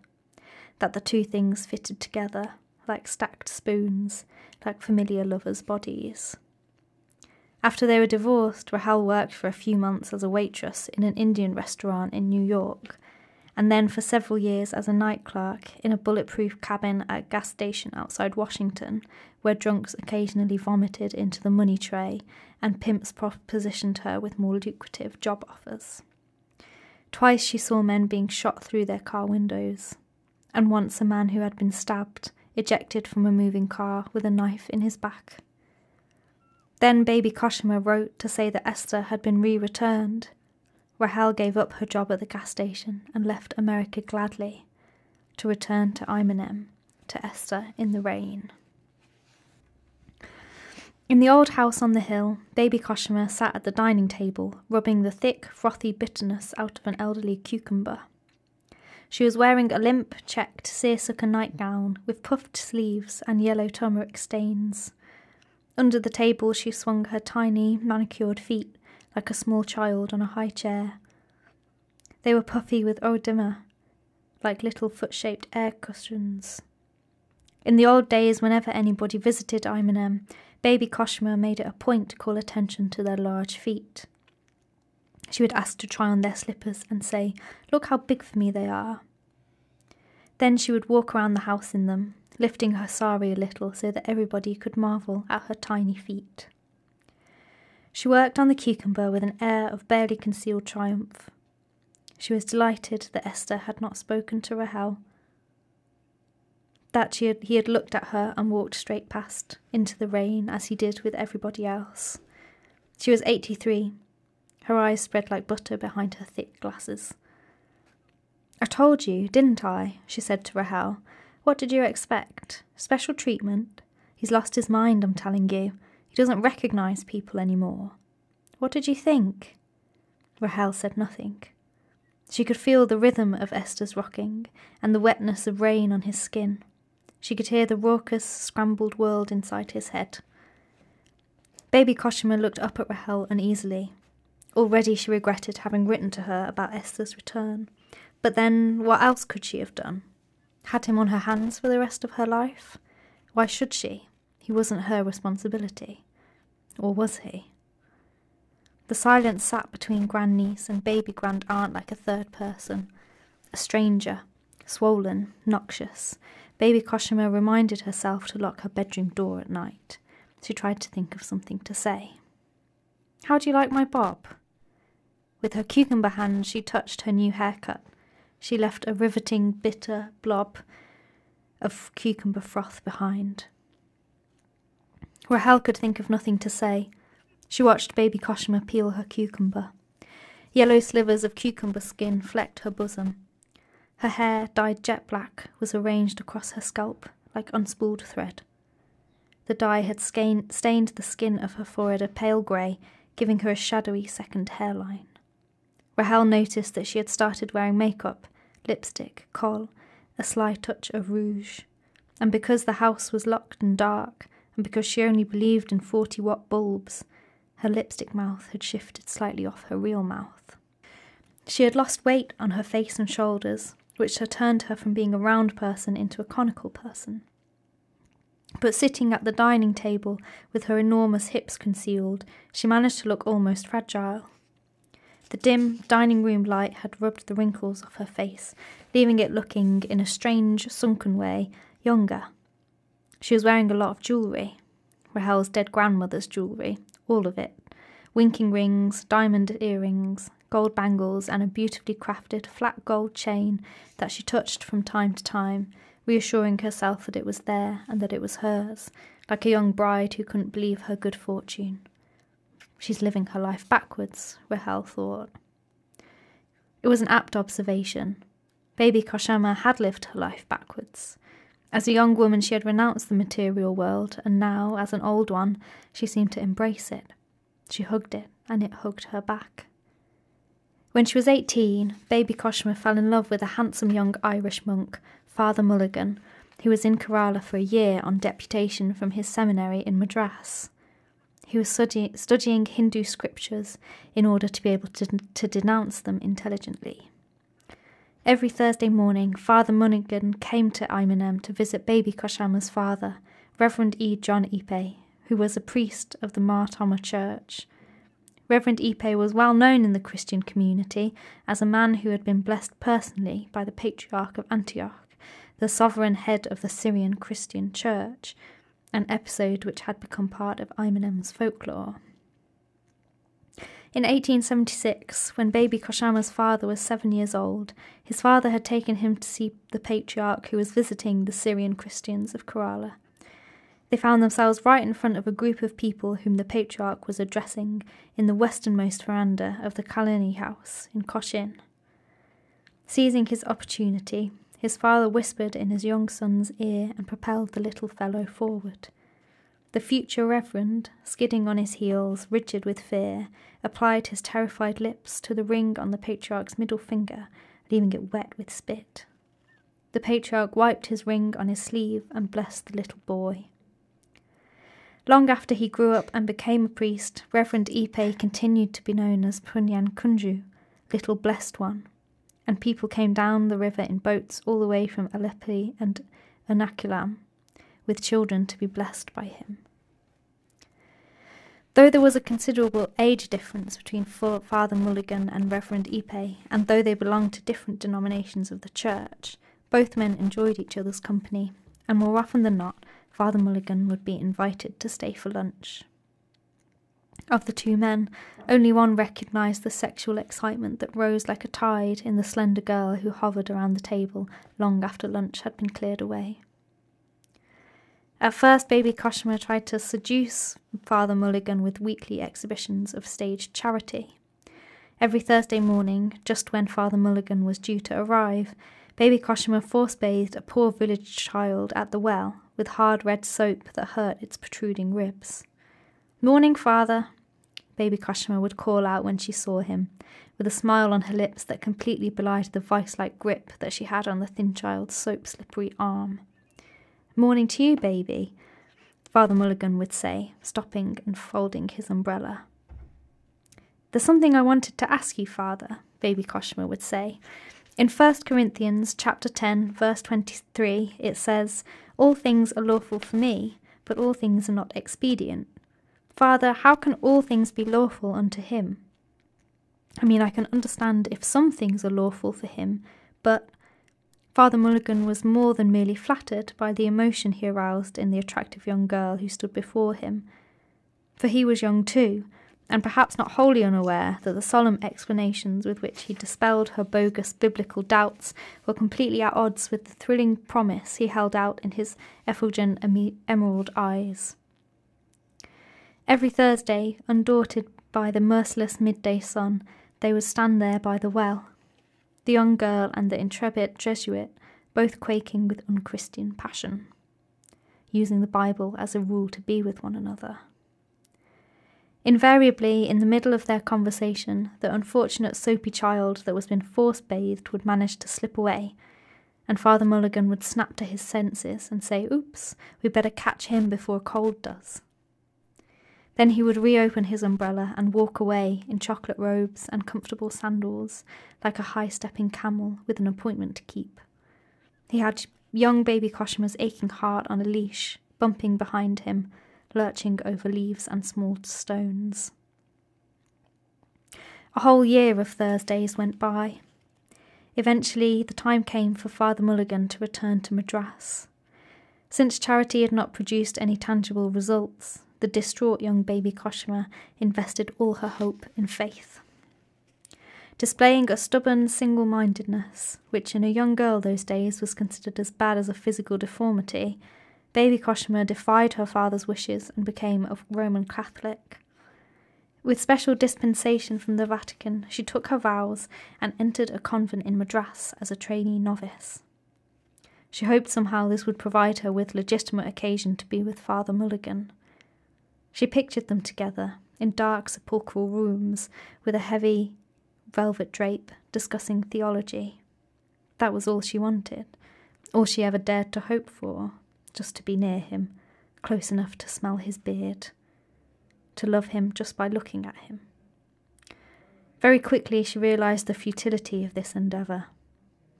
that the two things fitted together, like stacked spoons, like familiar lovers' bodies. After they were divorced, Rahel worked for a few months as a waitress in an Indian restaurant in New York, and then for several years as a night clerk in a bulletproof cabin at a gas station outside Washington, where drunks occasionally vomited into the money tray and pimps propositioned her with more lucrative job offers. Twice she saw men being shot through their car windows and once a man who had been stabbed, ejected from a moving car with a knife in his back. Then baby Kochamma wrote to say that Estha had been re returned. Rahel gave up her job at the gas station and left America gladly to return to Ayemenem, to Estha in the rain. In the old house on the hill, baby Kochamma sat at the dining table, rubbing the thick, frothy bitterness out of an elderly cucumber. She was wearing a limp, checked seersucker nightgown with puffed sleeves and yellow turmeric stains. Under the table, she swung her tiny, manicured feet like a small child on a high chair. They were puffy with oedema, like little foot shaped air cushions. In the old days, whenever anybody visited Ayemenem, baby Kochamma made it a point to call attention to their large feet. She would ask to try on their slippers and say, Look how big for me they are. Then she would walk around the house in them, lifting her sari a little so that everybody could marvel at her tiny feet. She worked on the cucumber with an air of barely concealed triumph. She was delighted that Estha had not spoken to Rahel. that she had, he had looked at her and walked straight past into the rain as he did with everybody else. She was 83. Her eyes spread like butter behind her thick glasses. I told you, didn't I? she said to Rahel. What did you expect? Special treatment? He's lost his mind, I'm telling you. He doesn't recognize people anymore. What did you think? Rahel said nothing. She could feel the rhythm of Estha's rocking and the wetness of rain on his skin. She could hear the raucous, scrambled world inside his head. Baby Kochamma looked up at Rahel uneasily. Already she regretted having written to her about Estha's return. But then, what else could she have done? Had him on her hands for the rest of her life? Why should she? He wasn't her responsibility. Or was he? The silence sat between grandniece and baby grand aunt like a third person. A stranger, swollen, noxious. Baby Kochamma reminded herself to lock her bedroom door at night. She tried to think of something to say. How do you like my bob? With her cucumber hand, she touched her new haircut. She left a riveting, bitter blob of cucumber froth behind. Rahel could think of nothing to say. She watched baby Kochamma peel her cucumber. Yellow slivers of cucumber skin flecked her bosom. Her hair, dyed jet black, was arranged across her scalp like unspooled thread. The dye had stained the skin of her forehead a pale grey, giving her a shadowy second hairline. Rahel noticed that she had started wearing makeup, lipstick, kohl, a sly touch of rouge. And because the house was locked and dark, and because she only believed in 40 watt bulbs, her lipstick mouth had shifted slightly off her real mouth. She had lost weight on her face and shoulders, which had turned her from being a round person into a conical person. But sitting at the dining table with her enormous hips concealed, she managed to look almost fragile. The dim dining room light had rubbed the wrinkles off her face, leaving it looking, in a strange, sunken way, younger. She was wearing a lot of jewellery. Rahel's dead grandmother's jewellery, all of it. Winking rings, diamond earrings, gold bangles, and a beautifully crafted flat gold chain that she touched from time to time, reassuring herself that it was there and that it was hers, like a young bride who couldn't believe her good fortune. She's living her life backwards, Rahel thought. It was an apt observation. Baby Kochamma had lived her life backwards. As a young woman, she had renounced the material world, and now, as an old one, she seemed to embrace it. She hugged it, and it hugged her back. When she was eighteen, baby Kochamma fell in love with a handsome young Irish monk, Father Mulligan, who was in Kerala for a year on deputation from his seminary in Madras. He was study- studying Hindu scriptures in order to be able to, to denounce them intelligently. Every Thursday morning, Father Mulligan came to Ayemenem to visit baby Kochamma's father, Reverend E. John Ipe, who was a priest of the Mar Thoma Church. Reverend Ipe was well known in the Christian community as a man who had been blessed personally by the Patriarch of Antioch, the sovereign head of the Syrian Christian Church, an episode which had become part of Ayemenem's folklore. In 1876, when baby Kochamma's father was seven years old, his father had taken him to see the patriarch who was visiting the Syrian Christians of Kerala. They found themselves right in front of a group of people whom the patriarch was addressing in the westernmost veranda of the Kalleny house in Cochin. Seizing his opportunity, his father whispered in his young son's ear and propelled the little fellow forward. The future reverend, skidding on his heels, rigid with fear, applied his terrified lips to the ring on the patriarch's middle finger, leaving it wet with spit. The patriarch wiped his ring on his sleeve and blessed the little boy. Long after he grew up and became a priest, Reverend Ipe continued to be known as Punnyan Kunju, Little Blessed One, and people came down the river in boats all the way from Alleppey and Ernakulam, with children to be blessed by him. Though there was a considerable age difference between Father Mulligan and Reverend Ipe, and though they belonged to different denominations of the church, both men enjoyed each other's company, and more often than not, Father Mulligan would be invited to stay for lunch. Of the two men, only one recognized the sexual excitement that rose like a tide in the slender girl who hovered around the table long after lunch had been cleared away. At first, baby Kochamma tried to seduce Father Mulligan with weekly exhibitions of staged charity. Every Thursday morning, just when Father Mulligan was due to arrive, baby Kochamma force bathed a poor village child at the well with hard red soap that hurt its protruding ribs. Morning, father, baby Kochamma would call out when she saw him, with a smile on her lips that completely belied the vice like grip that she had on the thin child's soap slippery arm. Morning to you, baby, Father Mulligan would say, stopping and folding his umbrella. There's something I wanted to ask you, Father, baby Kochamma would say. In 1 Corinthians chapter 10, verse 23, it says, All things are lawful for me, but all things are not expedient. Father, how can all things be lawful unto him? I mean, I can understand if some things are lawful for him, but Father Mulligan was more than merely flattered by the emotion he aroused in the attractive young girl who stood before him. For he was young too, and perhaps not wholly unaware that the solemn explanations with which he dispelled her bogus biblical doubts were completely at odds with the thrilling promise he held out in his effulgent emerald eyes. Every Thursday, undaunted by the merciless midday sun, they would stand there by the well, the young girl and the intrepid Jesuit, both quaking with unchristian passion, using the Bible as a rule to be with one another. Invariably, in the middle of their conversation, the unfortunate soapy child that was been force bathed would manage to slip away, and Father Mulligan would snap to his senses and say, Oops, we'd better catch him before cold does. Then he would reopen his umbrella and walk away in chocolate robes and comfortable sandals, like a high stepping camel with an appointment to keep. He had young baby Kochamma's aching heart on a leash, bumping behind him, lurching over leaves and small stones. A whole year of Thursdays went by. Eventually, the time came for Father Mulligan to return to Madras. Since charity had not produced any tangible results, the distraught young baby Kochamma invested all her hope in faith. Displaying a stubborn single mindedness, which in a young girl those days was considered as bad as a physical deformity, baby Kochamma defied her father's wishes and became a Roman Catholic. With special dispensation from the Vatican, she took her vows and entered a convent in Madras as a trainee novice. She hoped somehow this would provide her with legitimate occasion to be with Father Mulligan. She pictured them together in dark sepulchral rooms with a heavy velvet drape discussing theology. That was all she wanted, all she ever dared to hope for, just to be near him, close enough to smell his beard, to love him just by looking at him. Very quickly she realized the futility of this endeavour.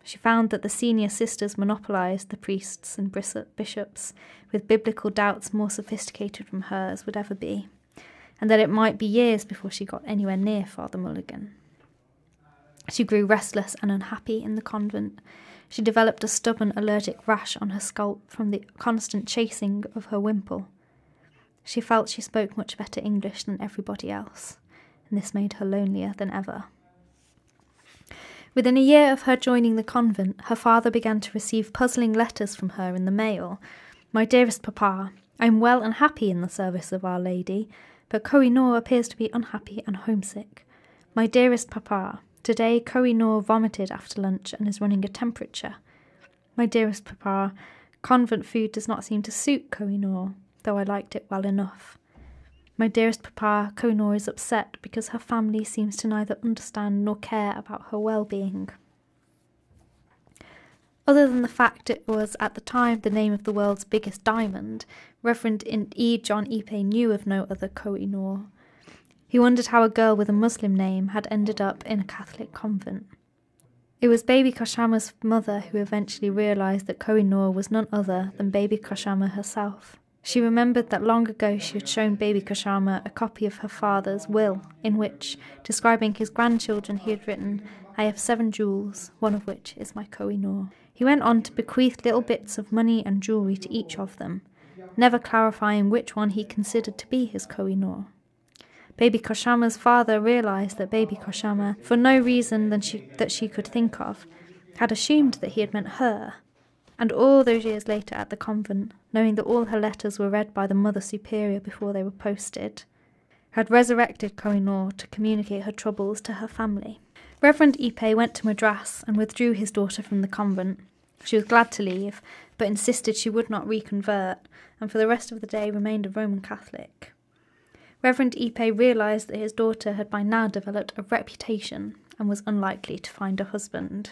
She found that the senior sisters monopolized the priests and bishops with biblical doubts more sophisticated from hers would ever be, and that it might be years before she got anywhere near Father Mulligan. She grew restless and unhappy in the convent. She developed a stubborn allergic rash on her scalp from the constant chasing of her wimple. She felt she spoke much better English than everybody else, and this made her lonelier than ever. Within a year of her joining the convent, her father began to receive puzzling letters from her in the mail. My dearest papa, I am well and happy in the service of Our Lady, but Kohinoor appears to be unhappy and homesick. My dearest papa, today Kohinoor vomited after lunch and is running a temperature. My dearest papa, convent food does not seem to suit Kohinoor, though I liked it well enough. My dearest papa, Kohinoor is upset because her family seems to neither understand nor care about her well being. Other than the fact it was at the time the name of the world's biggest diamond, Reverend E. John Ipe knew of no other Kohinoor. He wondered how a girl with a Muslim name had ended up in a Catholic convent. It was baby Kochamma's mother who eventually realized that Kohinoor was none other than baby Kochamma herself. She remembered that long ago she had shown baby Kochamma a copy of her father's will, in which, describing his grandchildren, he had written, I have seven jewels, one of which is my Kohinoor. He went on to bequeath little bits of money and jewellery to each of them, never clarifying which one he considered to be his Kohinoor. Baby Kochamma's father realized that baby Kochamma, for no reason than she, that she could think of, had assumed that he had meant her, And all those years later at the convent, knowing that all her letters were read by the Mother Superior before they were posted, had resurrected Kohinoor to communicate her troubles to her family. Reverend Ipe went to Madras and withdrew his daughter from the convent. She was glad to leave, but insisted she would not reconvert, and for the rest of the day remained a Roman Catholic. Reverend Ipe realised that his daughter had by now developed a reputation and was unlikely to find a husband.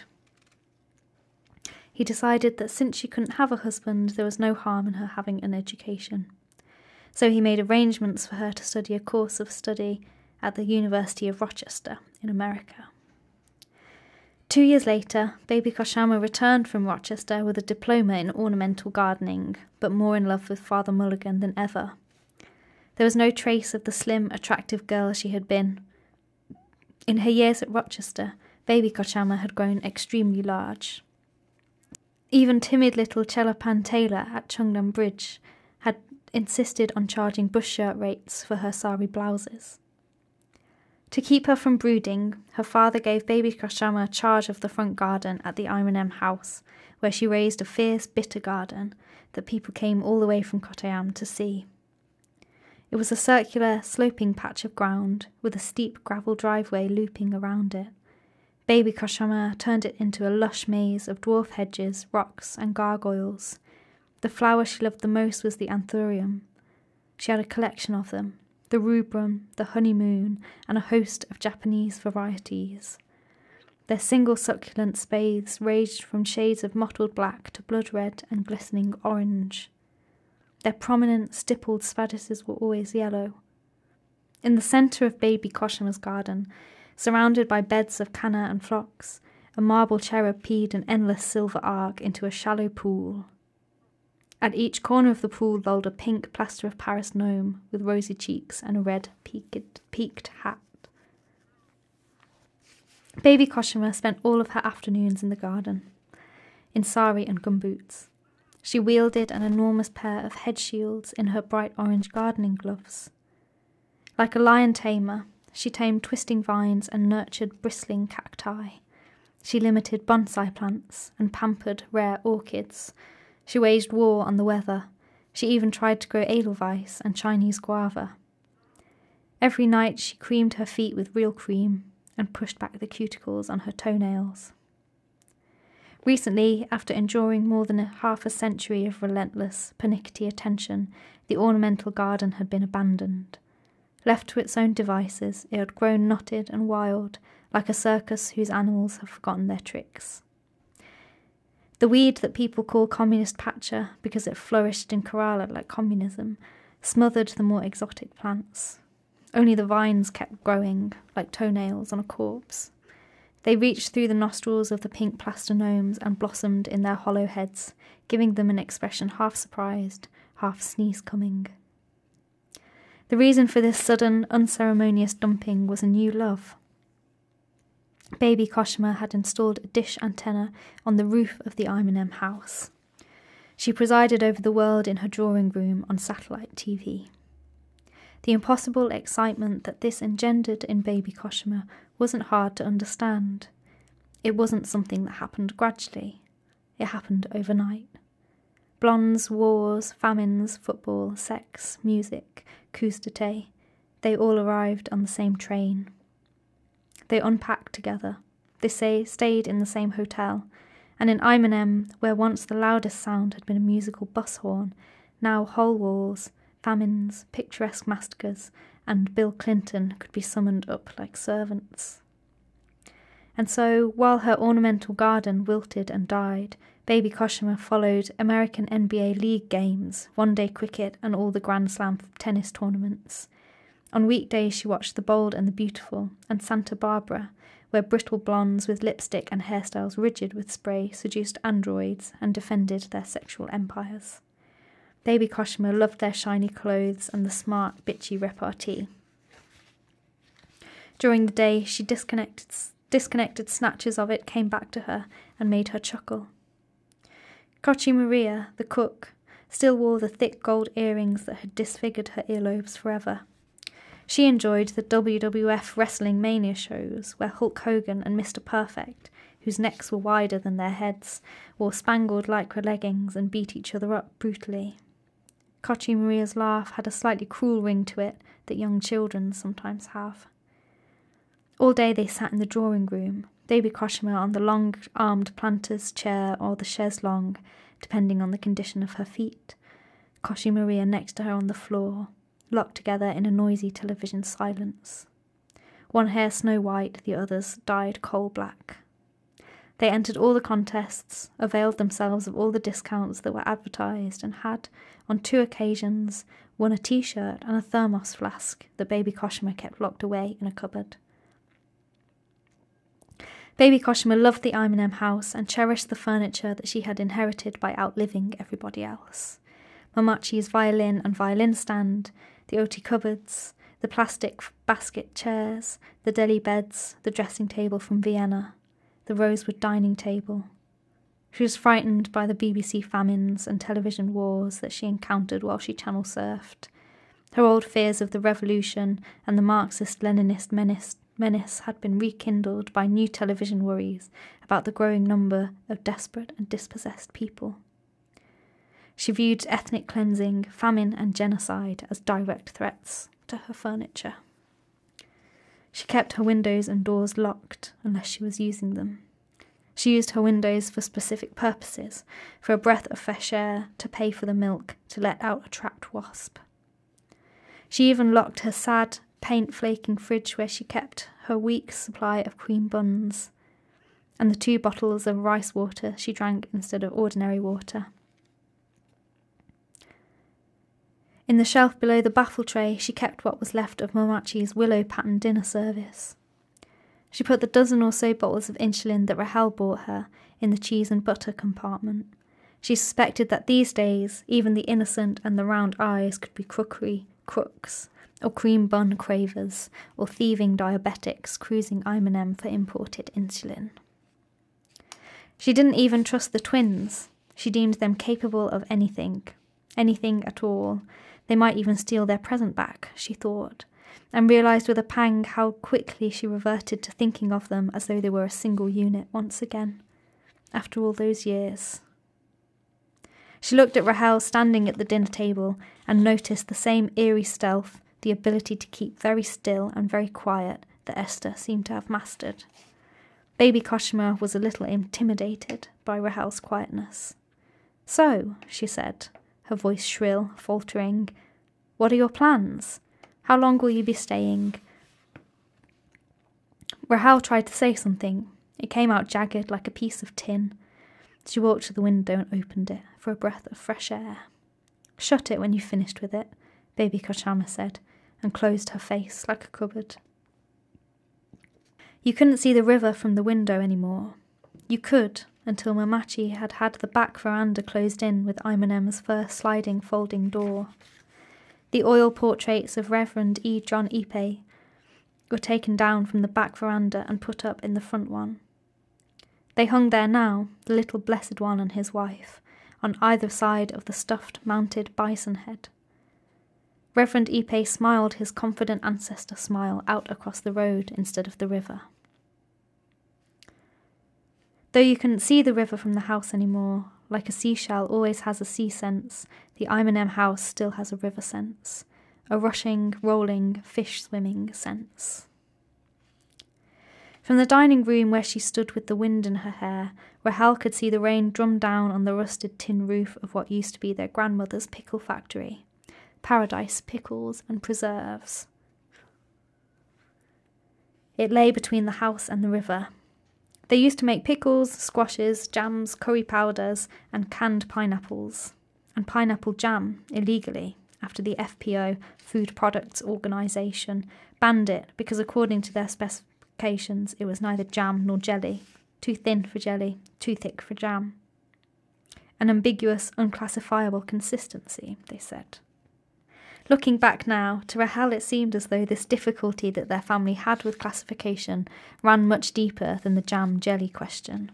He decided that since she couldn't have a husband, there was no harm in her having an education. So he made arrangements for her to study a course of study at the University of Rochester in America. Two years later, baby Kochamma returned from Rochester with a diploma in ornamental gardening, but more in love with Father Mulligan than ever. There was no trace of the slim, attractive girl she had been. In her years at Rochester, baby Kochamma had grown extremely large. Even timid little Chellappen Taylor at Chungam Bridge had insisted on charging bush shirt rates for her sari blouses. To keep her from brooding, her father gave baby Kochamma charge of the front garden at the Ayemenem house, where she raised a fierce bitter garden that people came all the way from Kottayam to see. It was a circular, sloping patch of ground with a steep gravel driveway looping around it. Baby Kochamma turned it into a lush maze of dwarf hedges, rocks, and gargoyles. The flower she loved the most was the anthurium. She had a collection of them, the rubrum, the honeymoon, and a host of Japanese varieties. Their single succulent spathes ranged from shades of mottled black to blood red and glistening orange. Their prominent, stippled spadices were always yellow. In the centre of baby Kochamma's garden, surrounded by beds of canna and phlox, a marble cherub peed an endless silver arc into a shallow pool. At each corner of the pool lolled a pink plaster of Paris gnome with rosy cheeks and a red peaked, peaked hat. Baby Kochamma spent all of her afternoons in the garden, in sari and gumboots. She wielded an enormous pair of head shields in her bright orange gardening gloves. Like a lion tamer, she tamed twisting vines and nurtured bristling cacti. She limited bonsai plants and pampered rare orchids she waged war on the weather. She even tried to grow Edelweiss and Chinese guava. Every night she creamed her feet with real cream and pushed back the cuticles on her toenails. Recently, after enduring more than a half a century of relentless, pernickety attention, the ornamental garden had been abandoned. Left to its own devices, it had grown knotted and wild, like a circus whose animals have forgotten their tricks. The weed that people call communist pacha because it flourished in Kerala like communism smothered the more exotic plants. Only the vines kept growing like toenails on a corpse. They reached through the nostrils of the pink plaster gnomes and blossomed in their hollow heads, giving them an expression half surprised, half sneeze coming. The reason for this sudden, unceremonious dumping was a new love. Baby Kochamma had installed a dish antenna on the roof of the Ayemenem house. She presided over the world in her drawing room on satellite TV. The impossible excitement that this engendered in baby Kochamma wasn't hard to understand. It wasn't something that happened gradually, it happened overnight. Blondes, wars, famines, football, sex, music, coups d'etat, they all arrived on the same train. They unpacked together. They say stayed in the same hotel, and in Ayemenem, where once the loudest sound had been a musical bus horn, now whole walls, famines, picturesque massacres, and Bill Clinton could be summoned up like servants. And so, while her ornamental garden wilted and died, baby Kochamma followed American NBA League games, one day cricket, and all the Grand Slam tennis tournaments. On weekdays, she watched The Bold and the Beautiful and Santa Barbara, where brittle blondes with lipstick and hairstyles rigid with spray seduced androids and defended their sexual empires. Baby Kochamma loved their shiny clothes and the smart, bitchy repartee. During the day, she disconnected, disconnected snatches of it came back to her and made her chuckle. Kochu Maria, the cook, still wore the thick gold earrings that had disfigured her earlobes forever she enjoyed the WWF Wrestling Mania shows where Hulk Hogan and Mr. Perfect whose necks were wider than their heads, wore spangled lycra leggings, and beat each other up brutally. Kochu Maria's laugh had a slightly cruel ring to it that young children sometimes have. All day they sat in the drawing room, Baby Kochamma on the long armed planter's chair or the chaise longue, depending on the condition of her feet. Kochu Maria next to her on the floor, locked together in a noisy television silence. One hair snow white, the others dyed coal black. They entered all the contests, availed themselves of all the discounts that were advertised, and had, on two occasions, won a t shirt and a thermos flask that baby Kochamma kept locked away in a cupboard. Baby Kochamma loved the M house and cherished the furniture that she had inherited by outliving everybody else. Mammachi's violin and violin stand, the Ooty cupboards, the plastic basket chairs, the Delhi beds, the dressing table from Vienna, the rosewood dining table. She was frightened by the BBC famines and television wars that she encountered while she channel surfed. Her old fears of the revolution and the Marxist Leninist menace menace had been rekindled by new television worries about the growing number of desperate and dispossessed people. She viewed ethnic cleansing, famine, and genocide as direct threats to her furniture. She kept her windows and doors locked unless she was using them. She used her windows for specific purposes for a breath of fresh air, to pay for the milk, to let out a trapped wasp. She even locked her sad, paint flaking fridge where she kept her week's supply of cream buns and the two bottles of rice water she drank instead of ordinary water. In the shelf below the baffle tray, she kept what was left of Mammachi's willow pattern dinner service. She put the dozen or so bottles of insulin that Rahel bought her in the cheese and butter compartment. She suspected that these days even the innocent and the round eyes could be crookery crooks, or cream bun cravers, or thieving diabetics cruising Ayemenem for imported insulin. She didn't even trust the twins. She deemed them capable of anything, anything at all. They might even steal their present back, she thought, and realized with a pang how quickly she reverted to thinking of them as though they were a single unit once again, after all those years. She looked at Rahel standing at the dinner table and noticed the same eerie stealth the ability to keep very still and very quiet that Estha seemed to have mastered. Baby Kochamma was a little intimidated by Rahel's quietness. So, she said, her voice shrill, faltering, what are your plans? How long will you be staying? Rahel tried to say something. It came out jagged like a piece of tin. She walked to the window and opened it for a breath of fresh air. Shut it when you've finished with it, Baby Kochamma said, and closed her face like a cupboard. You couldn't see the river from the window any more. You could until Mammachi had had the back veranda closed in with Ayemenem's first sliding folding door. The oil portraits of Reverend E. John Ipe were taken down from the back veranda and put up in the front one. They hung there now, the little blessed one and his wife, on either side of the stuffed mounted bison head. Reverend Ipe smiled his confident ancestor smile out across the road instead of the river. Though you couldn't see the river from the house anymore, like a seashell always has a sea sense, the Ayemenem house still has a river sense, a rushing, rolling, fish swimming sense. From the dining room where she stood with the wind in her hair, Rahel could see the rain drum down on the rusted tin roof of what used to be their grandmother's pickle factory. Paradise pickles and preserves. It lay between the house and the river. They used to make pickles, squashes, jams, curry powders, and canned pineapples, and pineapple jam illegally after the FPO, Food Products Organisation, banned it because, according to their specifications, it was neither jam nor jelly, too thin for jelly, too thick for jam. An ambiguous, unclassifiable consistency, they said. Looking back now, to Rahel it seemed as though this difficulty that their family had with classification ran much deeper than the jam jelly question.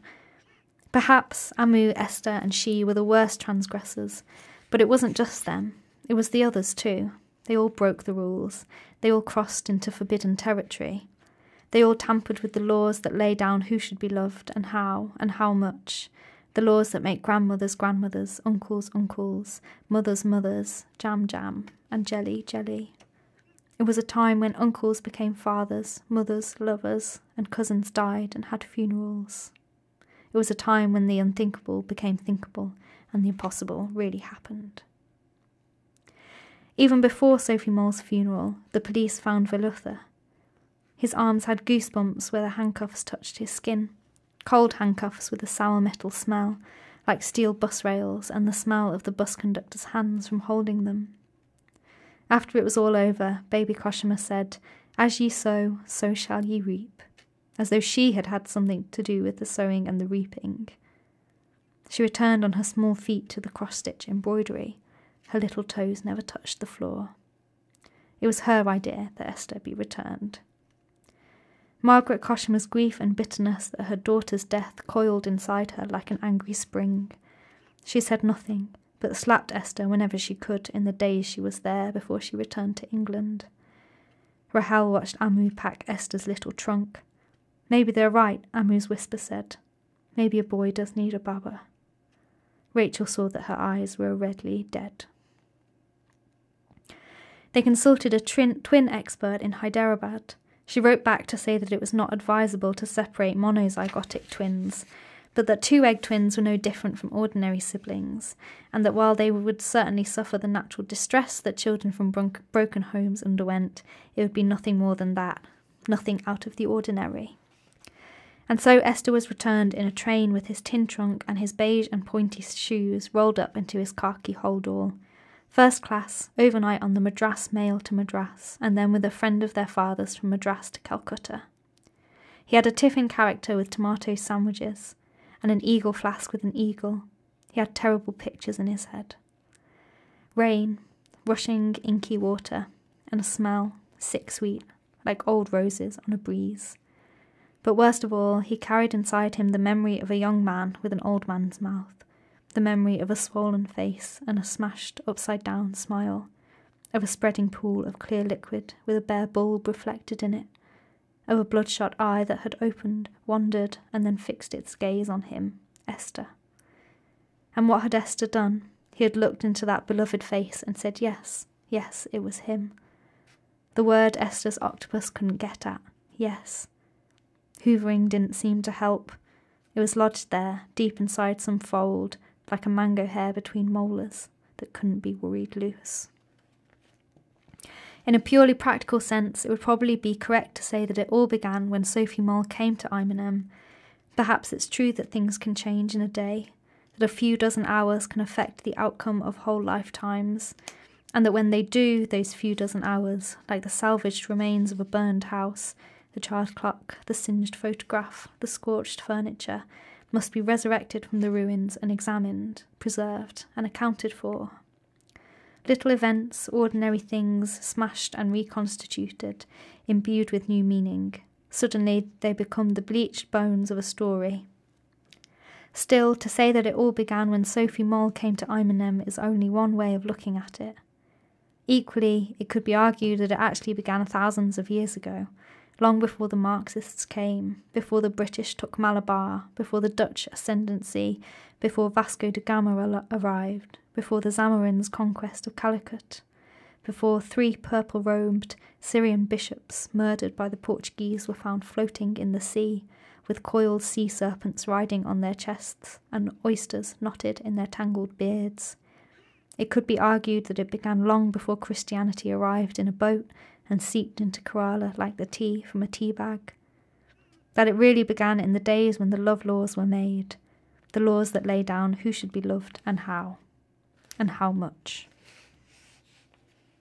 Perhaps Ammu, Estha, and she were the worst transgressors, but it wasn't just them, it was the others too. They all broke the rules, they all crossed into forbidden territory. They all tampered with the laws that lay down who should be loved and how and how much, the laws that make grandmothers grandmothers, uncles uncles, mothers mothers, jam jam, and jelly jelly. It was a time when uncles became fathers, mothers lovers, and cousins died and had funerals. It was a time when the unthinkable became thinkable and the impossible really happened. Even before Sophie Mol's funeral, the police found Velutha. His arms had goosebumps where the handcuffs touched his skin, cold handcuffs with a sour metal smell, like steel bus rails and the smell of the bus conductor's hands from holding them. After it was all over, baby Kochamma said, As ye sow, so shall ye reap, as though she had had something to do with the sowing and the reaping. She returned on her small feet to the cross stitch embroidery. Her little toes never touched the floor. It was her idea that Estha be returned. Margaret Kochamma's grief and bitterness at her daughter's death coiled inside her like an angry spring. She said nothing, but slapped Estha whenever she could in the days she was there before she returned to England. Rahel watched Ammu pack Estha's little trunk. Maybe they're right, Ammu's whisper said. Maybe a boy does need a baba. Rahel saw that her eyes were redly dead. They consulted a twin expert in Hyderabad. She wrote back to say that it was not advisable to separate monozygotic twins, but that two egg twins were no different from ordinary siblings, and that while they would certainly suffer the natural distress that children from bron- broken homes underwent, it would be nothing more than that, nothing out of the ordinary. And so Estha was returned in a train with his tin trunk and his beige and pointy shoes rolled up into his khaki holdall. First class, overnight on the Madras mail to Madras, and then with a friend of their father's from Madras to Calcutta. He had a tiffin character with tomato sandwiches, and an eagle flask with an eagle. He had terrible pictures in his head. Rain, rushing inky water, and a smell, sick sweet, like old roses on a breeze. But worst of all, he carried inside him the memory of a young man with an old man's mouth, the memory of a swollen face and a smashed upside down smile, of a spreading pool of clear liquid with a bare bulb reflected in it, of a bloodshot eye that had opened, wandered, and then fixed its gaze on him, Estha. And what had Estha done? He had looked into that beloved face and said, Yes, yes, it was him. The word Estha's octopus couldn't get at. Yes. Hoovering didn't seem to help. It was lodged there, deep inside some fold, like a mango hair between molars that couldn't be worried loose. In a purely practical sense, it would probably be correct to say that it all began when Sophie Mol came to Ayemenem. Perhaps it's true that things can change in a day, that a few dozen hours can affect the outcome of whole lifetimes, and that when they do, those few dozen hours, like the salvaged remains of a burned house, the charred clock, the singed photograph, the scorched furniture, must be resurrected from the ruins and examined, preserved, and accounted for. Little events, ordinary things, smashed and reconstituted, imbued with new meaning. Suddenly they become the bleached bones of a story. Still, to say that it all began when Sophie Mol came to Ayemenem is only one way of looking at it. Equally, it could be argued that it actually began thousands of years ago, long before the Marxists came, before the British took Malabar, before the Dutch ascendancy, before Vasco da Gama arrived, before the Zamorin's conquest of Calicut, before three purple robed Syrian bishops murdered by the Portuguese were found floating in the sea, with coiled sea serpents riding on their chests and oysters knotted in their tangled beards. It could be argued that it began long before Christianity arrived in a boat and seeped into Kerala like the tea from a tea bag. That it really began in the days when the love laws were made, the laws that lay down who should be loved and how, and how much.